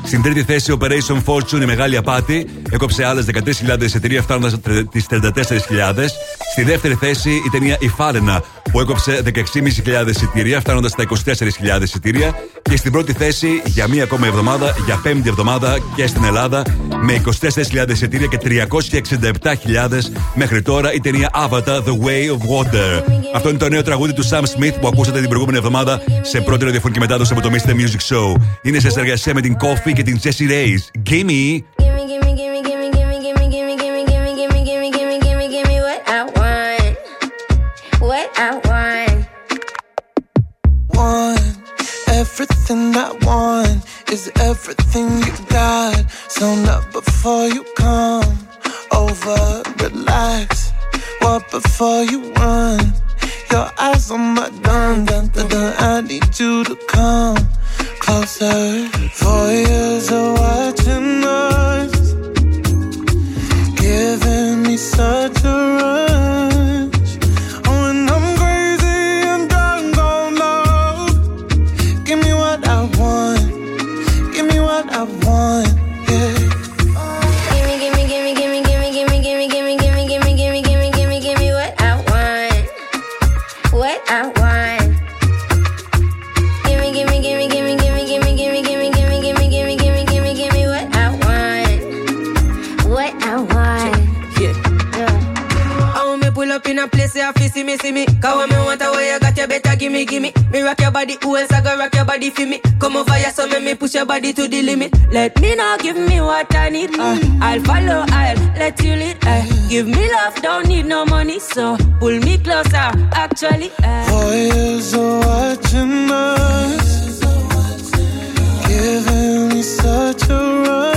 [SPEAKER 2] Στην τρίτη θέση, Operation Fortune, η μεγάλη απάτη, έκοψε άλλες 13.000 εισιτήρια, φτάνοντας τις 34.000. Στη δεύτερη θέση, η ταινία Η Φάρενα, που έκοψε 16.500 εισιτήρια, φτάνοντας στα 24.000 εισιτήρια. Και στην πρώτη θέση, για μία ακόμα εβδομάδα, για πέμπτη εβδομάδα και στην Ελλάδα, με 24.000 εισιτήρια και 367.000 μέχρι τώρα, η ταινία Avatar The Way of Water. Αυτό είναι το νέο τραγούδι του Sam Smith που ακούσατε την προηγούμενη εβδομάδα σε πρώτη ραδιοφωνική μετάδοση από το Mr. Music Show. Είναι σε συνεργασία με την Coffee και την Jessie Reyes. Gimme!
[SPEAKER 15] want. Everything I want is everything you got. So not before you come over, relax. What before you run? Your eyes on my gun, dun, dun, dun. I need you to come closer. Four years of watching us, giving me such
[SPEAKER 9] see me. Cause when me want a way you got you better gimme, gimme. Me rock your body, who else I go rock your body for me? Come over here, so make me push your body to the limit. Let me know, give me what I need. Uh, I'll follow, I'll let you lead. Uh, give me love, don't need no money, so pull me closer. Actually, uh.
[SPEAKER 15] Four years watching us, giving me such a rush.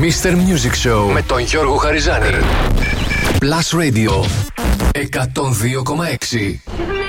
[SPEAKER 1] Mr. Music Show με τον Γιώργο Χαριζάνη. Plus Radio 102,6.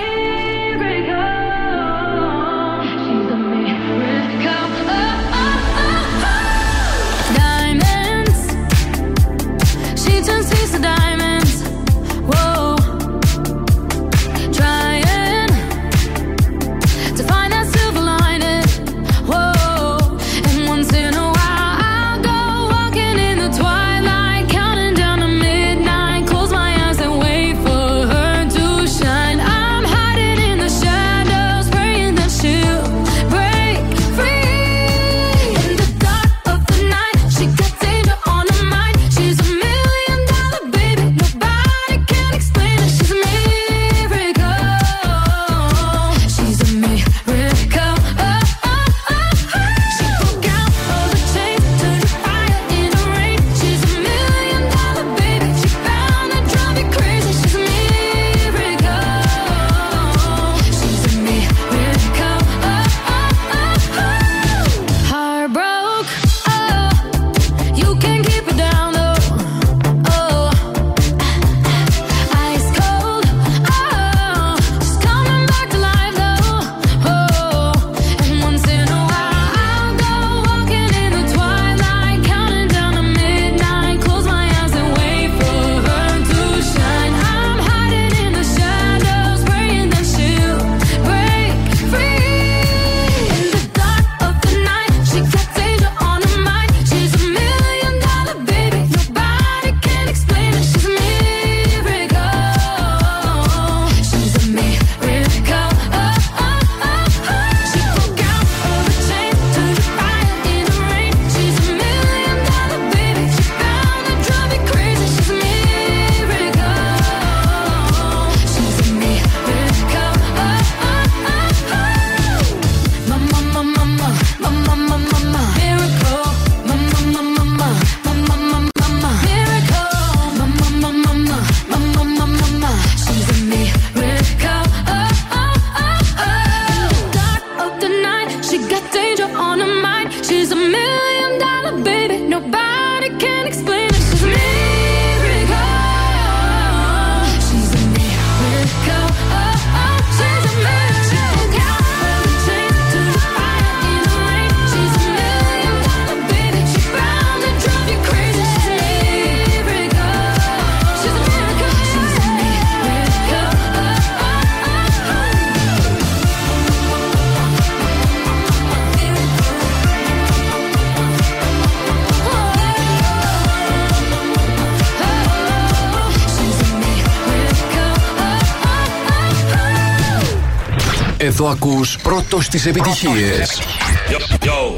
[SPEAKER 1] Εδώ ακούς πρώτος τις επιτυχίες.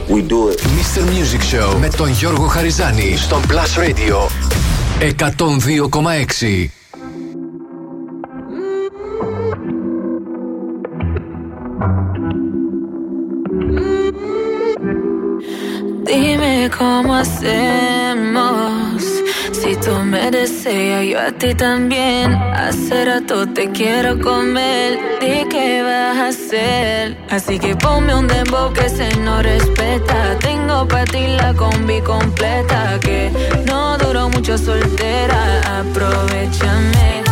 [SPEAKER 26] We do it.
[SPEAKER 1] Mr. Music Show με τον Γιώργο Χαριζάνη στον Plus Radio 102,6.
[SPEAKER 14] Dime cómo hacemos. Si tú me deseas, yo a ti también. Hace rato te quiero comer. Di qué vas a hacer. Así que ponme un dembow que se no respeta. Tengo para ti la combi completa. Que no duró mucho soltera. Aprovechame.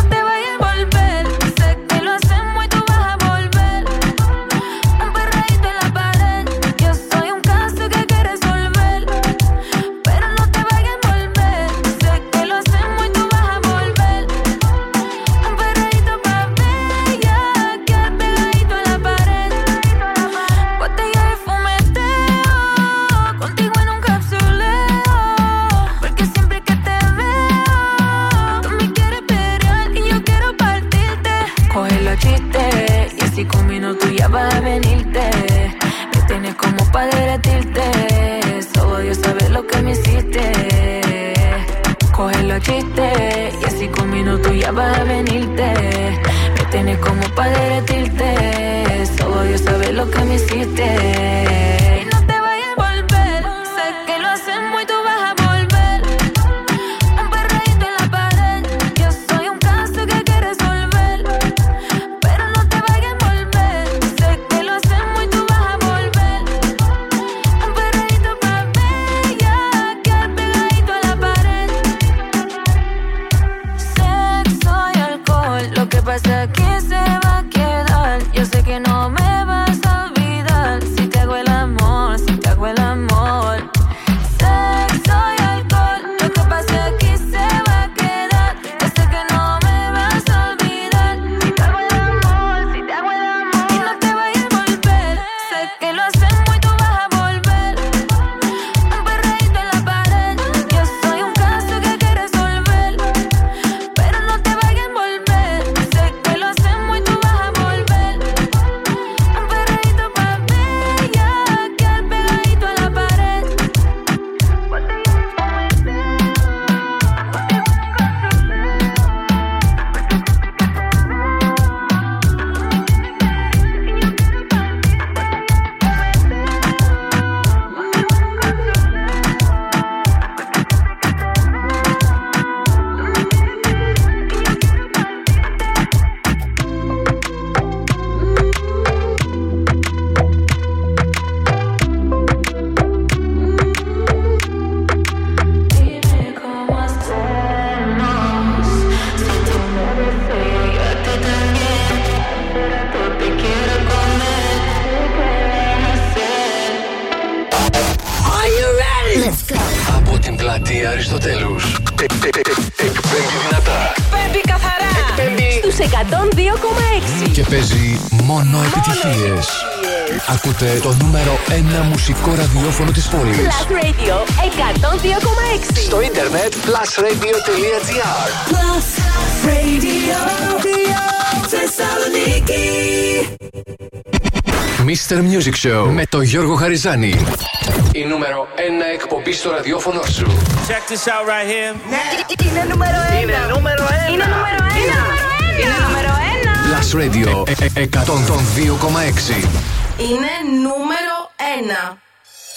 [SPEAKER 1] Mr. Music Show με τον Γιώργο Χαριζάνη. Η νούμερο 1 εκπομπή στο ραδιόφωνο σου.
[SPEAKER 18] Check this out right here.
[SPEAKER 9] Είναι νούμερο 1. Είναι νούμερο 1. Είναι νούμερο 1. Είναι νούμερο 1.
[SPEAKER 1] Plus Radio ε, ε, 102,6.
[SPEAKER 9] Είναι νούμερο 1.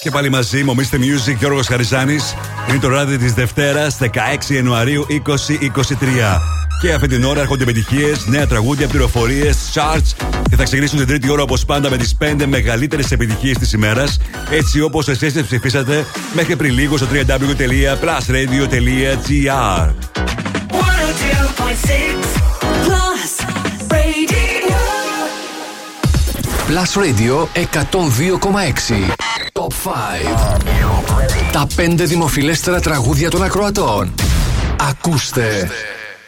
[SPEAKER 2] Και πάλι μαζί μου, Mr. Music Γιώργος Χαριζάνης. Είναι το ράδι της Δευτέρας, 16 Ιανουαρίου 2023. Και αυτή την ώρα έρχονται επιτυχίες, νέα τραγούδια, πληροφορίες, charts και θα ξεκινήσουν την τρίτη ώρα όπως πάντα με τις 5 μεγαλύτερες επιτυχίες της ημέρας. Έτσι όπως εσείς τις ψηφίσατε μέχρι πριν λίγο στο www.plusradio.gr.
[SPEAKER 6] 102.6 Plus Radio.
[SPEAKER 1] Plus Radio 102,6. Top 5. Τα 5 δημοφιλέστερα τραγούδια των ακροατών. Ακούστε.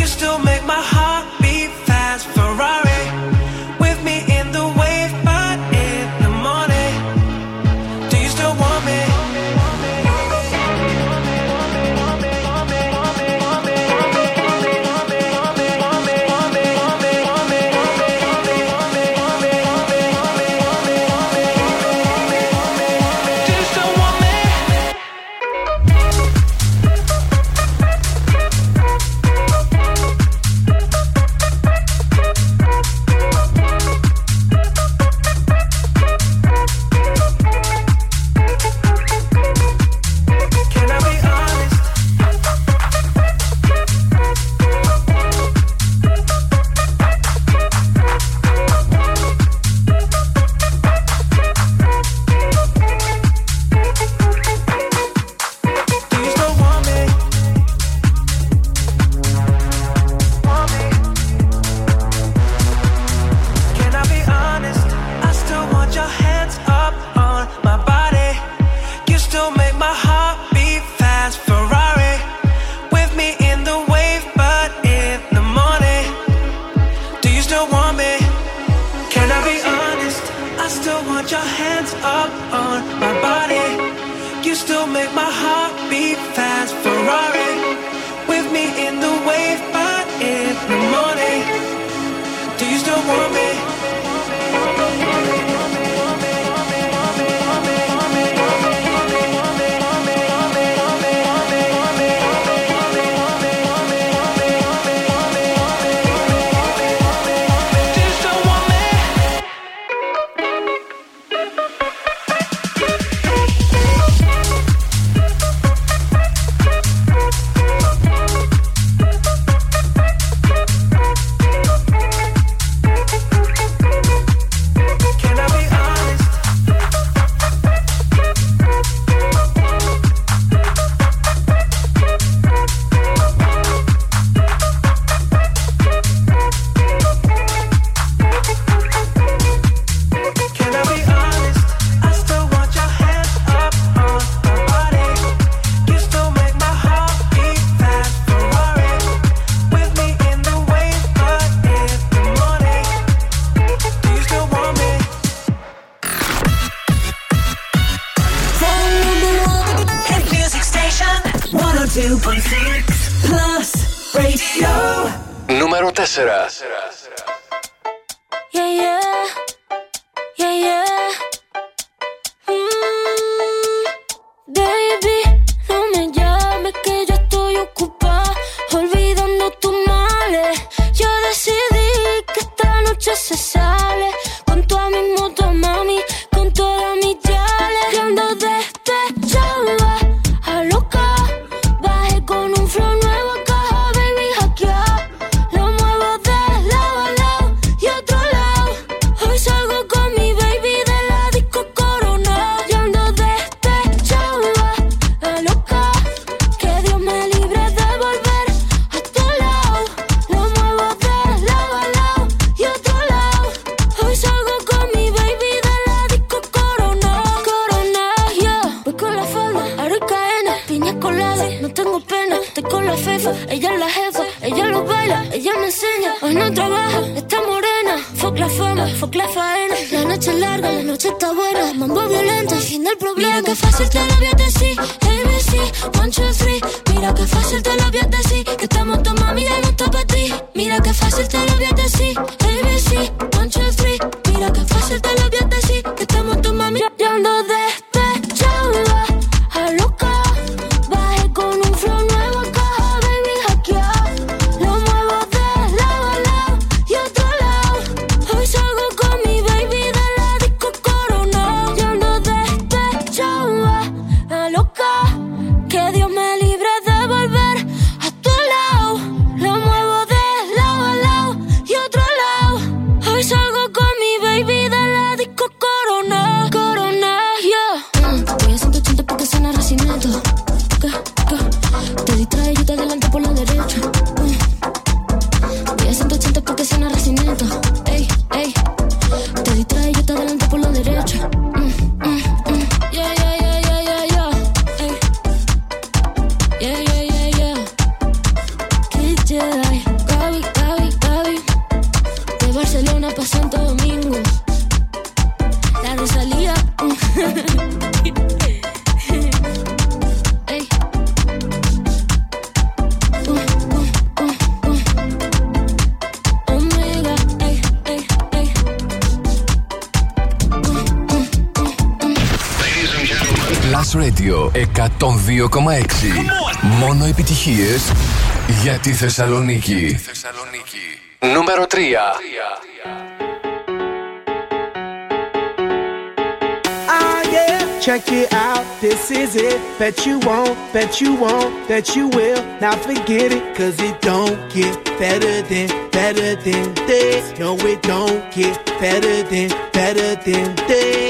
[SPEAKER 17] You still make my heart beat fast. Ferrari with me in the
[SPEAKER 14] way. fuck la faena. La noche es larga, la noche está buena. Mambo violento, el fin del problema. Mira que fácil te lo voy a decir. ABC, one, two, three. Mira que fácil te lo voy a decir. Que estamos tu mami ya no está para ti. Mira que fácil te lo voy a decir.
[SPEAKER 1] Επιτυχίες για τη Θεσσαλονίκη. Νούμερο 3.
[SPEAKER 27] Ah, yeah, check it out. This is it. Bet you won't, bet you won't, bet you will. Now forget it, cause it don't get better than, better than this. No, it don't get better than, better than this.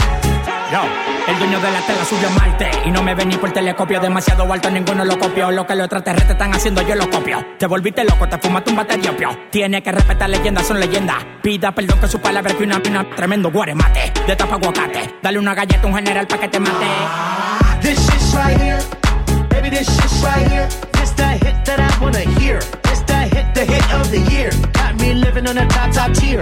[SPEAKER 28] El dueño de la tela subió a Marte y no me ven ni por telescopio. Demasiado alto, ninguno lo copió. Lo que los extraterrestres están haciendo, yo lo copio. Te volviste loco, te fumaste un batería opio. Tiene que respetar leyendas, son leyendas. Pida perdón que su palabra que una pina. Tremendo guaremate, de tapa aguacate. Dale una galleta a un general pa' que te mate.
[SPEAKER 10] This shit's right here. Baby, this shit's right here. It's the hit that I wanna hear. It's the hit, the hit of the year. Got me living on a top, top tier.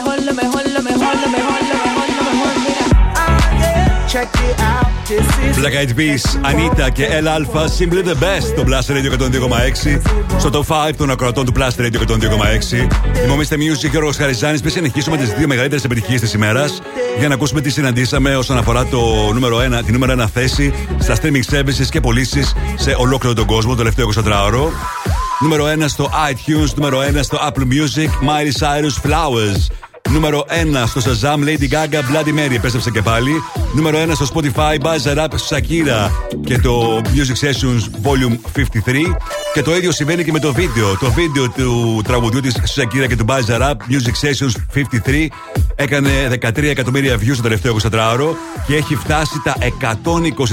[SPEAKER 2] Black Eyed Peas, Anita και El Alpha, Simply the Best στο Blast Radio 102,6. Στο top 5 των ακροατών του Blast Radio 102,6. Είμαι ο Mr. Music και ο Ρογο Χαριζάνης. Πριν συνεχίσουμε τις δύο μεγαλύτερες επιτυχίες της ημέρας, για να ακούσουμε τι συναντήσαμε όσον αφορά το νούμερο 1, τη νούμερο 1 θέση στα streaming services και πωλήσεις σε ολόκληρο τον κόσμο το τελευταίο 24ωρο. Νούμερο 1 στο iTunes, νούμερο 1 στο Apple Music, Miley Cyrus Flowers. Νούμερο 1 στο Shazam Lady Gaga Bloody Mary επέστρεψε και πάλι. Νούμερο 1 στο Spotify Buzz Rap Shakira και το Music Sessions Volume 53. Και το ίδιο συμβαίνει και με το βίντεο. Το βίντεο του τραγουδιού της Shakira και του Buzz Rap Music Sessions 53 έκανε 13 εκατομμύρια views το τελευταίο 24ωρο και έχει φτάσει τα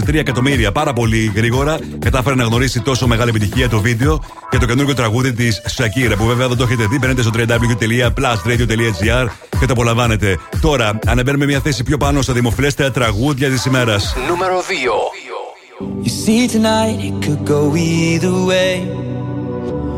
[SPEAKER 2] 123 εκατομμύρια. Πάρα πολύ γρήγορα κατάφερε να γνωρίσει τόσο μεγάλη επιτυχία το βίντεο και το καινούργιο τραγούδι της Shakira που βέβαια δεν το έχετε δει. Μπαίνετε στο www.plusradio.gr και το απολαμβάνετε. Τώρα ανεβαίνουμε μια θέση πιο πάνω στα δημοφιλέστερα τραγούδια της ημέρας.
[SPEAKER 1] Νούμερο 2.
[SPEAKER 29] You see, tonight it could go either way.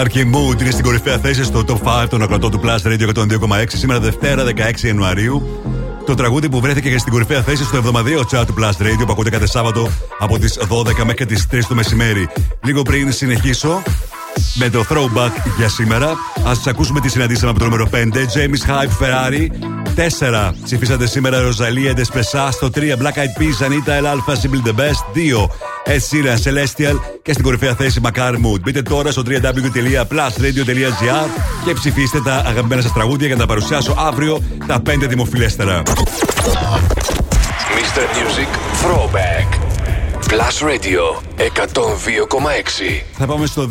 [SPEAKER 2] Μακάρ και Mood είναι στην κορυφαία θέση στο top 5 των ακροτών του Plus Radio 102,6 σήμερα Δευτέρα 16 Ιανουαρίου. Το τραγούδι που βρέθηκε και στην κορυφαία θέση στο εβδομαδιαίο chat του Plus Radio που ακούτε κάθε Σάββατο από τις 12 μέχρι τις 3 το μεσημέρι. Λίγο πριν συνεχίσω, με το throwback για σήμερα. Α ακούσουμε τι συναντήσαμε από το νούμερο 5. James Hype Ferrari. 4. Ψηφίσατε σήμερα Ροζαλία Ντεσπεσά. Στο 3. Black Eyed Peas Anita El Alpha Simple the Best. 2. Ed Sheeran Celestial. Και στην κορυφαία θέση Macar Mood. Μπείτε τώρα στο www.plusradio.gr και ψηφίστε τα αγαπημένα σας τραγούδια για να τα παρουσιάσω αύριο τα 5 δημοφιλέστερα.
[SPEAKER 1] Mr. Music Throwback. Plus Radio 102,6.
[SPEAKER 2] Θα πάμε στο 2005,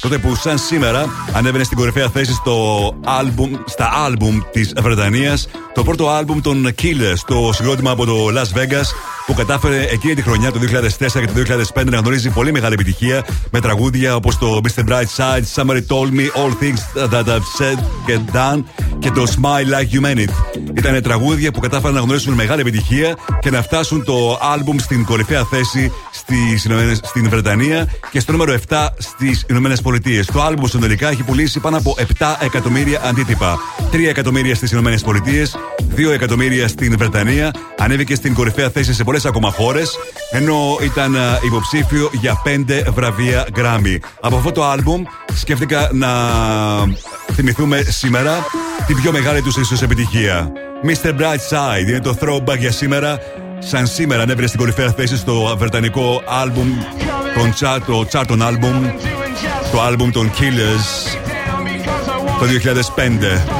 [SPEAKER 2] τότε που σαν σήμερα ανέβαινε στην κορυφαία θέση στο άλμπουμ, στα άλμπουμ της Βρετανίας το πρώτο άλμπουμ των Killers, το συγκρότημα από το Las Vegas που κατάφερε εκείνη τη χρονιά, το 2004 και το 2005, να γνωρίζει πολύ μεγάλη επιτυχία με τραγούδια όπως το Mr. Brightside, Somebody Told Me, All Things That I've Said and Done και το Smile Like You Meant It. Ήταν τραγούδια που κατάφεραν να γνωρίσουν μεγάλη επιτυχία και να φτάσουν το άλμπουμ στην κορυφαία θέση στις, στην Βρετανία και στο νούμερο 7 στις Ηνωμένες Πολιτείες. Το άλμπουμ συνολικά έχει πουλήσει πάνω από 7 εκατομμύρια αντίτυπα. 3 εκατομμύρια στις Ηνωμένες Πολιτείες, 2 εκατομμύρια στην Βρετανία. Ανέβηκε στην κορυφαία θέση σε πολλές ακόμα χώρες, ενώ ήταν υποψήφιο για 5 βραβεία Grammy. Από αυτό το άλμπουμ σκέφτηκα να θυμηθούμε σήμερα την πιο μεγάλη τους ίσως επιτυχία. Mr. Brightside είναι το throwback για σήμερα. Σαν σήμερα ανέβαινε στην κορυφαία θέση στο βρετανικό άλμπουμ, τον chart, το Charton Album, το άλμπουμ των Killers το 2005.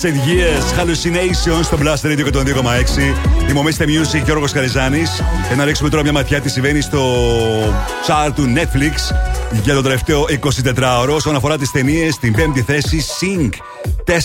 [SPEAKER 17] Σε and
[SPEAKER 2] Years στο Blast Radio και το 2,6. Δημομέστε Music και ο Καριζάνης. Και να ρίξουμε τώρα μια ματιά τι συμβαίνει στο chart του Netflix για το τελευταίο 24ωρο όσον αφορά τις ταινίες στην 5η θέση. Sync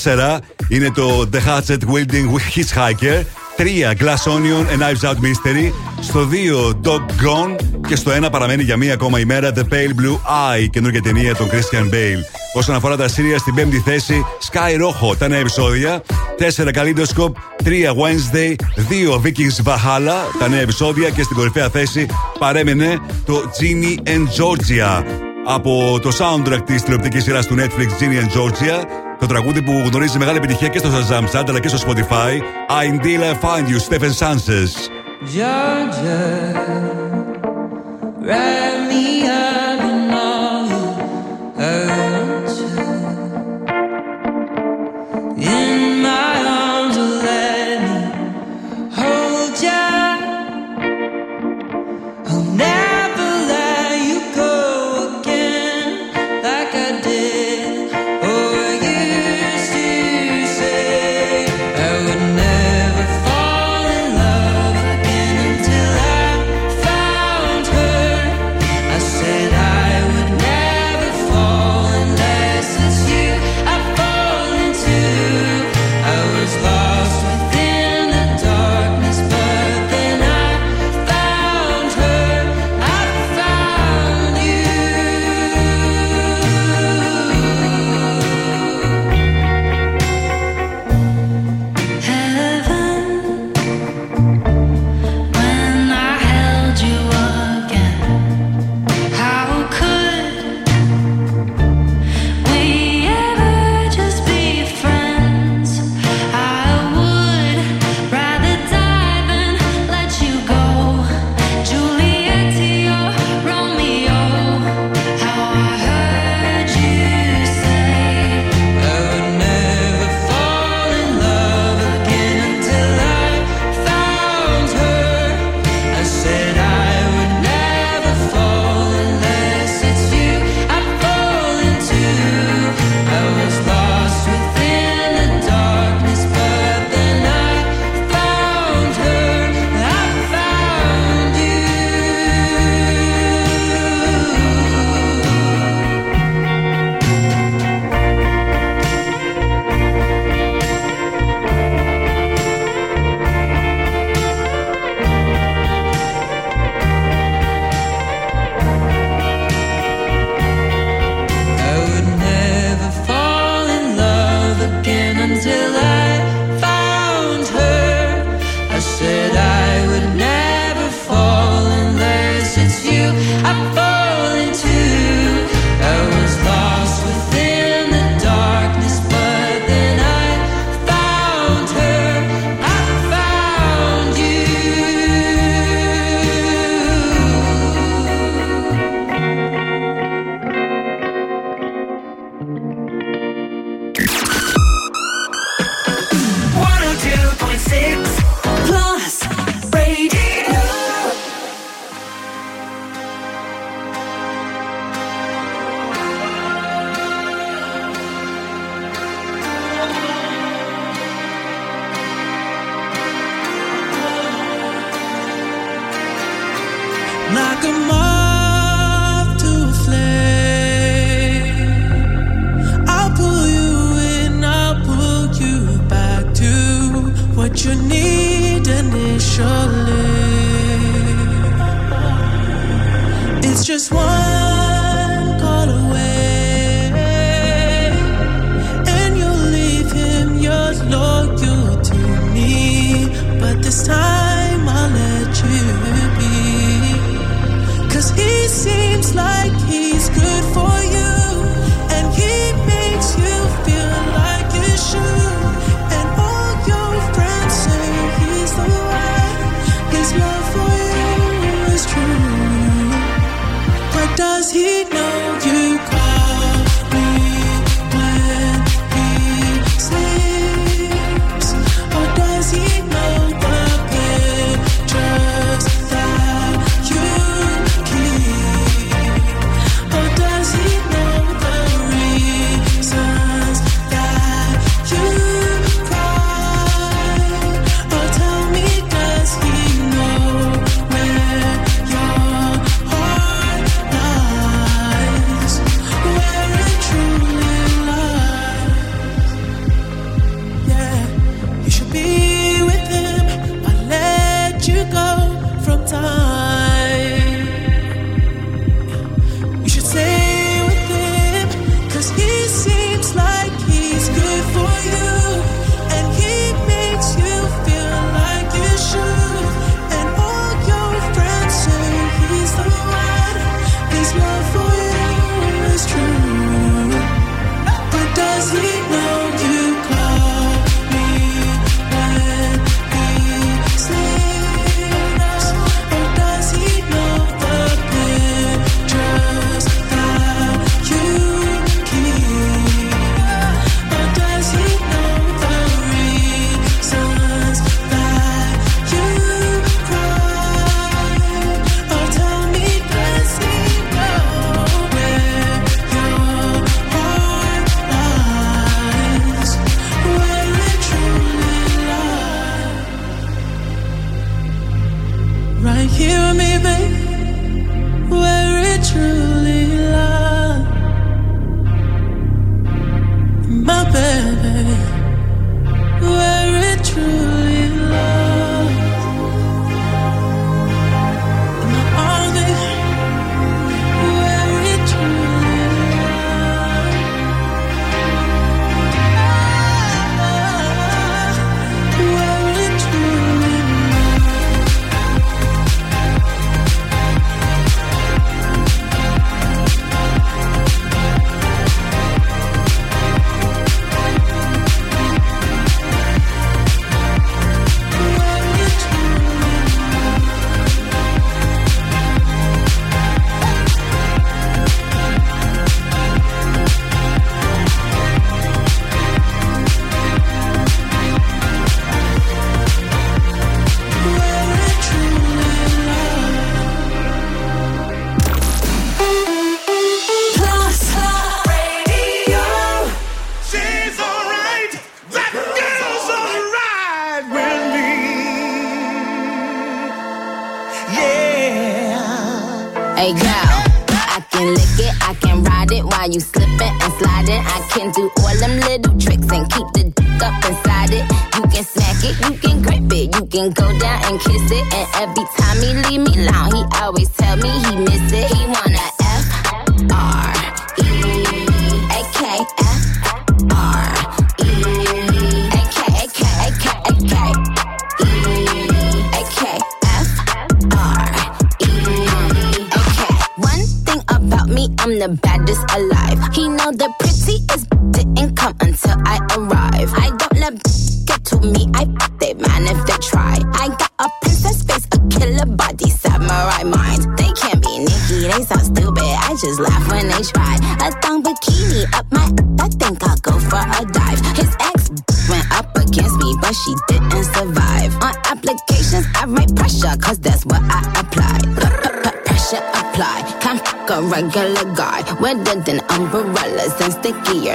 [SPEAKER 2] 4 είναι το The Hatchet Wielding Hitchhiker. 3 Glass Onion and Knives Out Mystery. Στο 2 Dog Gone. Και στο 1 παραμένει για μία ακόμα ημέρα The Pale Blue Eye, καινούργια ταινία των Christian Bale. Όσον αφορά τα σύρια, στην πέμπτη θέση Sky Rojo. Τα νέα επεισόδια. 4 Kaleidoscope, 3 Wednesday, 2 Vikings Valhalla. Τα νέα επεισόδια και στην κορυφαία θέση παρέμενε το Genie and Georgia. Από το soundtrack της τηλεοπτικής σειράς του Netflix Genie and Georgia το τραγούδι που γνωρίζει μεγάλη επιτυχία και στο Shazam Chant αλλά και στο Spotify I Until Find You, Stephen Sanchez.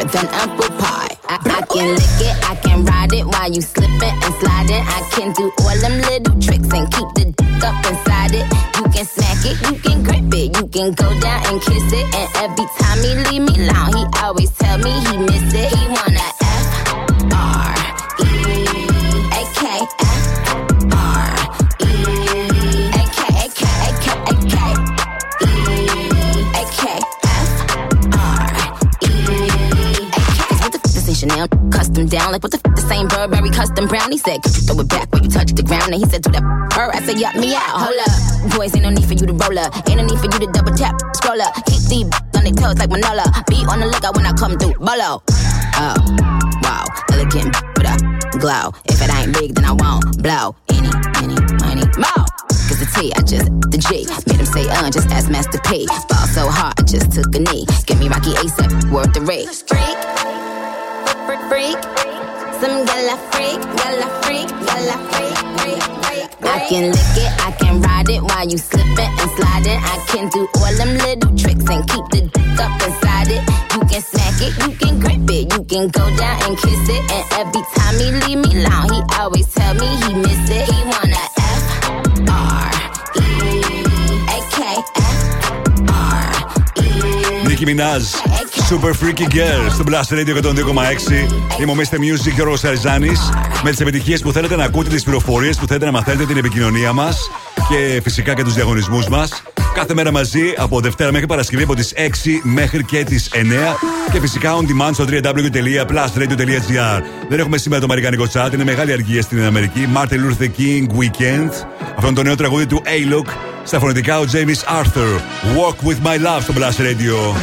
[SPEAKER 30] than ever. Keep the on their toes like Manola. Be on the lookout when I come through. Bolo.
[SPEAKER 2] Super Freaky Girl στο Blast Radio 102,6. Είμαι ο Mr. Music και ο Ροσαριζάνη. Με τις επιτυχίες που θέλετε να ακούτε, τις πληροφορίες που θέλετε να μαθαίνετε, την επικοινωνία μας και φυσικά και τους διαγωνισμούς μας. Κάθε μέρα μαζί από Δευτέρα μέχρι Παρασκευή από τις 6 μέχρι και τις 9. Και φυσικά on demand στο www.plusradio.gr. Δεν έχουμε σήμερα το Αμερικανικό chat, είναι μεγάλη αργία στην Αμερική. Martin Luther King Weekend. Αυτό είναι το νέο τραγούδι του A-Look. Στα φωνητικά ο James Arthur. Walk with my love στο Blast Radio.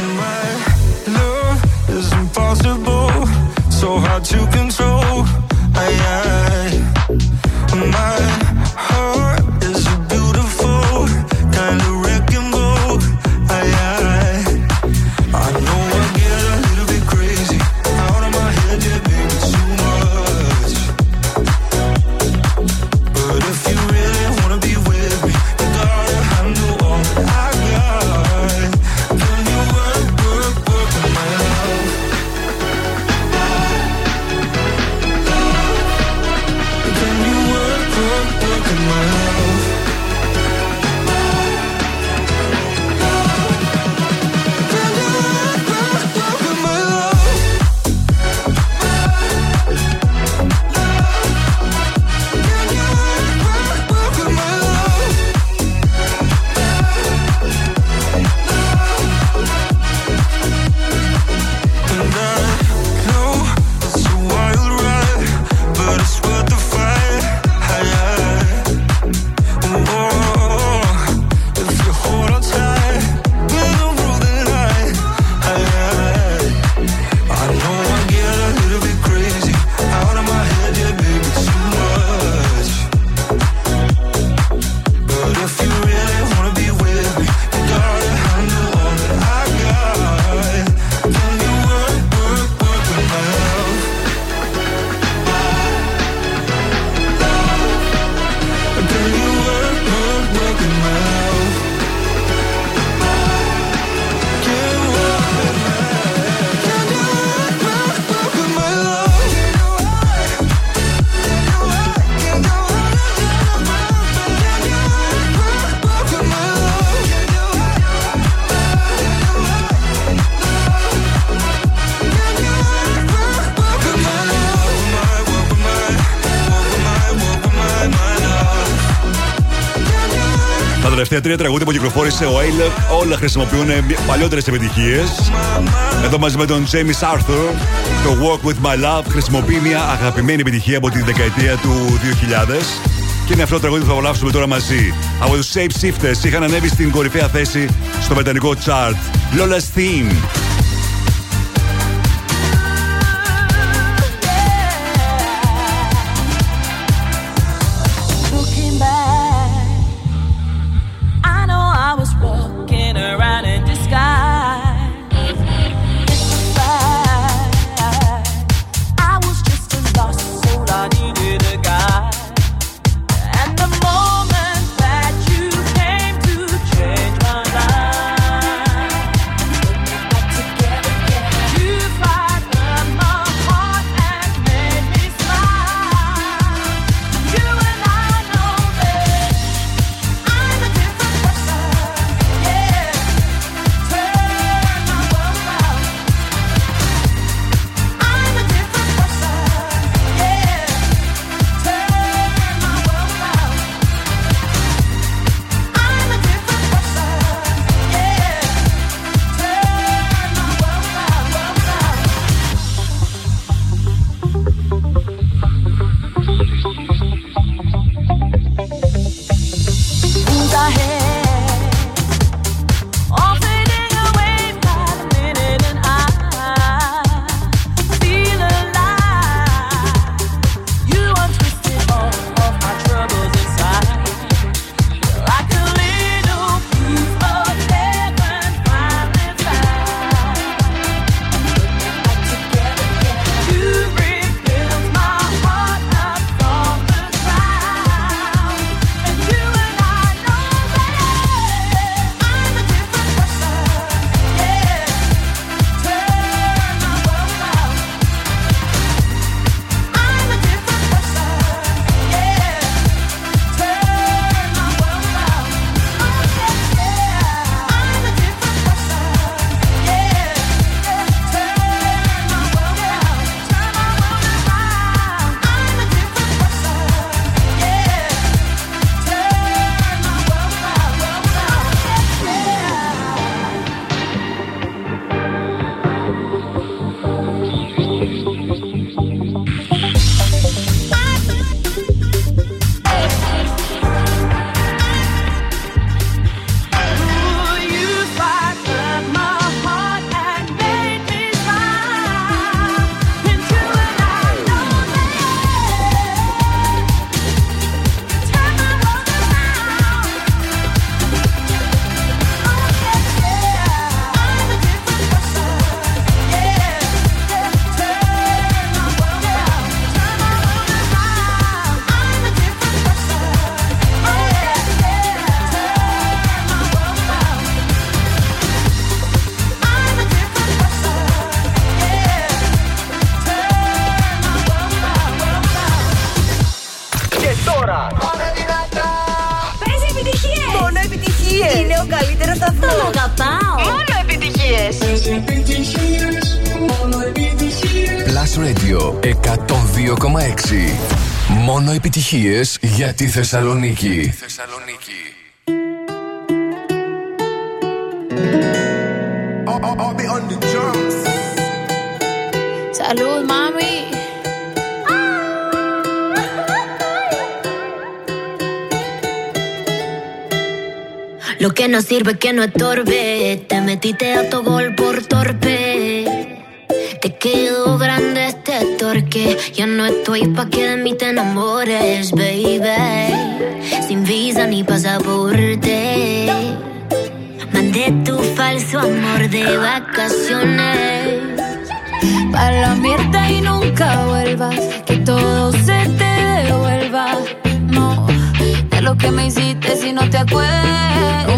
[SPEAKER 19] So hard to control. I, I...
[SPEAKER 2] τρία τραγούδια που κυκλοφόρησε ο Ailek. Όλα χρησιμοποιούν ε, παλιότερες επιτυχίες. Εδώ μαζί με τον James Arthur, το Walk with My Love χρησιμοποιεί μια αγαπημένη επιτυχία από τη δεκαετία του 2000. Και είναι αυτό το τραγούδι που θα απολαύσουμε τώρα μαζί. Από τους Shape Shifters είχαν ανέβει στην κορυφαία θέση στο βρετανικό chart. Lola's Theme.
[SPEAKER 1] επιτυχίες για τη Θεσσαλονίκη.
[SPEAKER 20] Salud, mami. Lo que no sirve que no estorbe. Te metiste a tu gol por torpe. que ya no estoy pa' que de mí te enamores, baby. Sin visa ni pasaporte. Mandé tu falso amor de vacaciones.
[SPEAKER 14] Pa' la mierda y nunca vuelvas. Que todo se te devuelva. No, de lo que me hiciste si no te acuerdas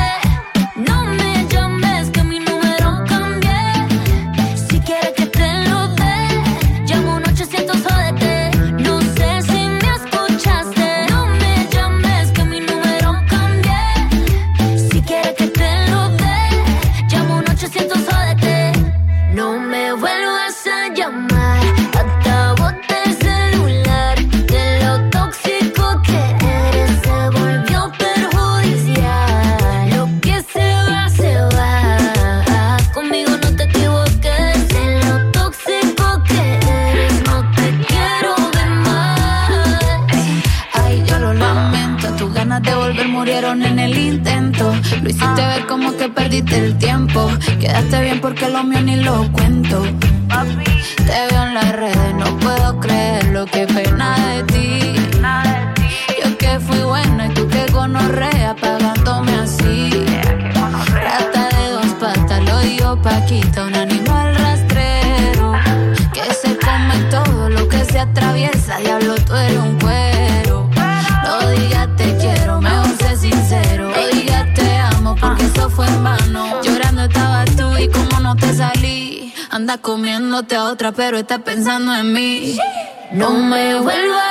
[SPEAKER 14] pero está pensando en mí.
[SPEAKER 20] No me vuelvas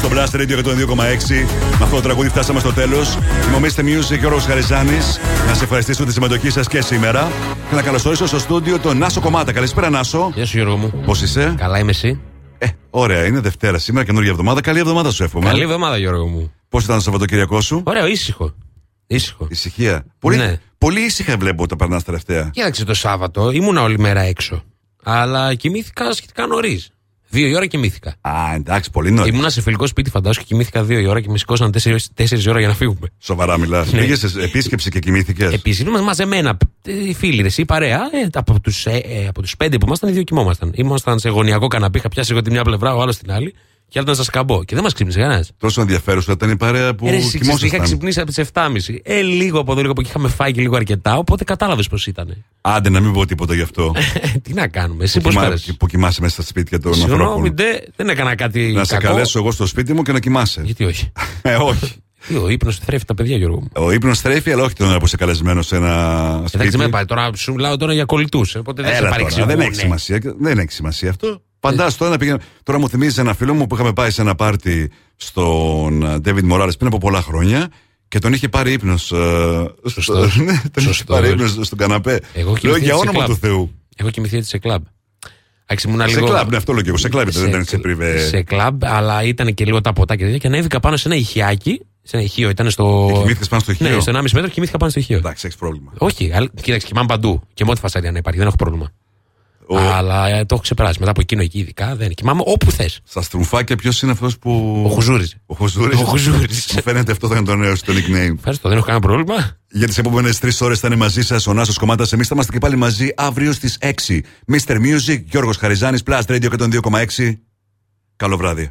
[SPEAKER 2] στο Blast Radio 102,6. Με αυτό το τραγούδι φτάσαμε στο τέλος. Είμαι ο Mr. Music και ο Ρος Χαριζάνης. Να σε ευχαριστήσω τη συμμετοχή σας και σήμερα. Και να καλωσορίσω στο στούντιο τον Νάσο Κομμάτα. Καλησπέρα, Νάσο.
[SPEAKER 31] Γεια σου, Γιώργο μου.
[SPEAKER 2] Πώς είσαι,
[SPEAKER 31] Καλά είμαι εσύ;
[SPEAKER 2] Ε, ωραία, είναι Δευτέρα σήμερα, καινούργια εβδομάδα. Καλή εβδομάδα σου εύχομαι.
[SPEAKER 31] Καλή εβδομάδα, Γιώργο μου.
[SPEAKER 2] Πώς ήταν το Σαββατοκύριακό σου,
[SPEAKER 31] Ωραίο, ήσυχο. Ήσυχο.
[SPEAKER 2] Ησυχία. Πολύ,
[SPEAKER 31] Ναι.
[SPEAKER 2] πολύ ήσυχα βλέπω τα περνάς τελευταία.
[SPEAKER 31] Κοίταξε το Σάββατο, ήμουνα όλη μέρα έξω. Αλλά κοιμήθηκα σχετικά νωρίς. Δύο η ώρα κοιμήθηκα.
[SPEAKER 2] Α, εντάξει, πολύ νωρίς.
[SPEAKER 31] Ήμουνα σε φιλικό σπίτι, φαντάζομαι, και κοιμήθηκα δύο η ώρα και με σηκώσαν τέσσερις ώρα για να φύγουμε.
[SPEAKER 2] Σοβαρά μιλάς.
[SPEAKER 31] Ναι.
[SPEAKER 2] Πήγες σε επίσκεψη και κοιμήθηκες;
[SPEAKER 31] Επίσης, ήμασταν μαζεμένα. ε, Οι φίλοι, ρε, εσύ, η παρέα. Ε, από τους ε, ε, από τους πέντε που ήμασταν, οι δύο κοιμόμασταν. Ήμασταν σε γωνιακό καναπί, είχα πιάσει εγώ τη μια πλευρά, ο άλλος την άλλη. Και άλλο ήταν σας καμπό. Και δεν μας ξύπνησε κανένας.
[SPEAKER 2] Τόσο ενδιαφέρουσα ήταν η παρέα που
[SPEAKER 31] Ε, ρε, εσύ, ξέρεις, είχα
[SPEAKER 2] κοιμόσασταν.
[SPEAKER 31] ξυπνήσει από τις 7.30. Ε, λίγο από εδώ, λίγο από εκεί είχαμε φάει και λίγο αρκετά. Οπότε κατάλαβες πώς ήταν.
[SPEAKER 2] Άντε να μην πω τίποτα γι' αυτό.
[SPEAKER 31] Τι να κάνουμε, εσύ πώς
[SPEAKER 2] Κοιμά-
[SPEAKER 31] πέρασες;
[SPEAKER 2] που κοιμάσαι μέσα στα σπίτια των
[SPEAKER 31] Συγγνώμη,
[SPEAKER 2] ανθρώπων.
[SPEAKER 31] ντε, δεν έκανα κάτι.
[SPEAKER 2] Να σε
[SPEAKER 31] κακό.
[SPEAKER 2] καλέσω εγώ στο σπίτι μου και να κοιμάσαι.
[SPEAKER 31] Γιατί όχι;
[SPEAKER 2] Ε, όχι.
[SPEAKER 31] Τι, Ο ύπνος θρέφει τα παιδιά, Γιώργο μου.
[SPEAKER 2] Ο ύπνος τρέφει, αλλά όχι την ώρα που είσαι καλεσμένος σε ένα σπίτι.
[SPEAKER 31] Εντάξει, με πάει τώρα, σου μιλάω τώρα για κολλητού. Οπότε δεν σε
[SPEAKER 2] Έλα τώρα,
[SPEAKER 31] παρεξηγούν.
[SPEAKER 2] δεν έχει σημασία. Δεν έχει σημασία αυτό. Φαντάσου τώρα να πήγαινε. Τώρα μου θυμίζει ένα φίλο μου που είχαμε πάει σε ένα πάρτι στον ε, David Morales πριν από πολλά χρόνια και τον είχε πάρει ύπνος.
[SPEAKER 31] Σωστός.
[SPEAKER 2] ναι, τον είχε
[SPEAKER 31] Σωστός.
[SPEAKER 2] πάρει ύπνος στον καναπέ.
[SPEAKER 31] Εγώ
[SPEAKER 2] Λέω
[SPEAKER 31] κοιμηθείτε
[SPEAKER 2] για
[SPEAKER 31] σε
[SPEAKER 2] όνομα
[SPEAKER 31] κλαμπ.
[SPEAKER 2] του Θεού.
[SPEAKER 31] Έχω κοιμηθεί έτσι σε κλαμπ. Εντάξει, ήμουνα
[SPEAKER 2] Σε
[SPEAKER 31] λίγο...
[SPEAKER 2] κλαμπ, ναι, αυτό λέω και εγώ. Σε κλαμπ ήταν, δεν ήταν σε πριβέ.
[SPEAKER 31] σε κλαμπ, αλλά ήταν και λίγο τα ποτά και τέτοια. Και ανέβηκα πάνω σε ένα ηχιάκι. Σε ένα ηχείο, ήταν στο.
[SPEAKER 2] Και κοιμήθηκες πάνω στο ηχείο;
[SPEAKER 31] Ναι, στο 1,5 μέτρο και κοιμήθηκα πάνω στο ηχείο.
[SPEAKER 2] Εντάξει, έχεις πρόβλημα.
[SPEAKER 31] Όχι, αλλά- κοίταξε, κοιμάμαι παντού. Και με ό,τι φασαρία να υπάρχει, δεν έχω πρόβλημα. Αλλά ε, το έχω ξεπεράσει. Μετά από εκείνο εκεί, ειδικά δεν. Κοιμάμαι όπου θες.
[SPEAKER 2] Στα στρουφάκια ποιος είναι αυτός που.
[SPEAKER 31] Ο Χουζούρης.
[SPEAKER 2] Ο Χουζούρης.
[SPEAKER 31] Ο Χουζούρης.
[SPEAKER 2] Μου φαίνεται αυτό θα είναι το νέο στο nickname.
[SPEAKER 31] Ευχαριστώ, δεν έχω κανένα πρόβλημα.
[SPEAKER 2] Για τις επόμενες τρεις ώρες θα είναι μαζί σας ο Νάσος Κομμάτα. Εμείς θα είμαστε και πάλι μαζί αύριο στις 6. Mr. Music, Γιώργος Χαριζάνης, Plus Radio 102,6. Καλό βράδυ.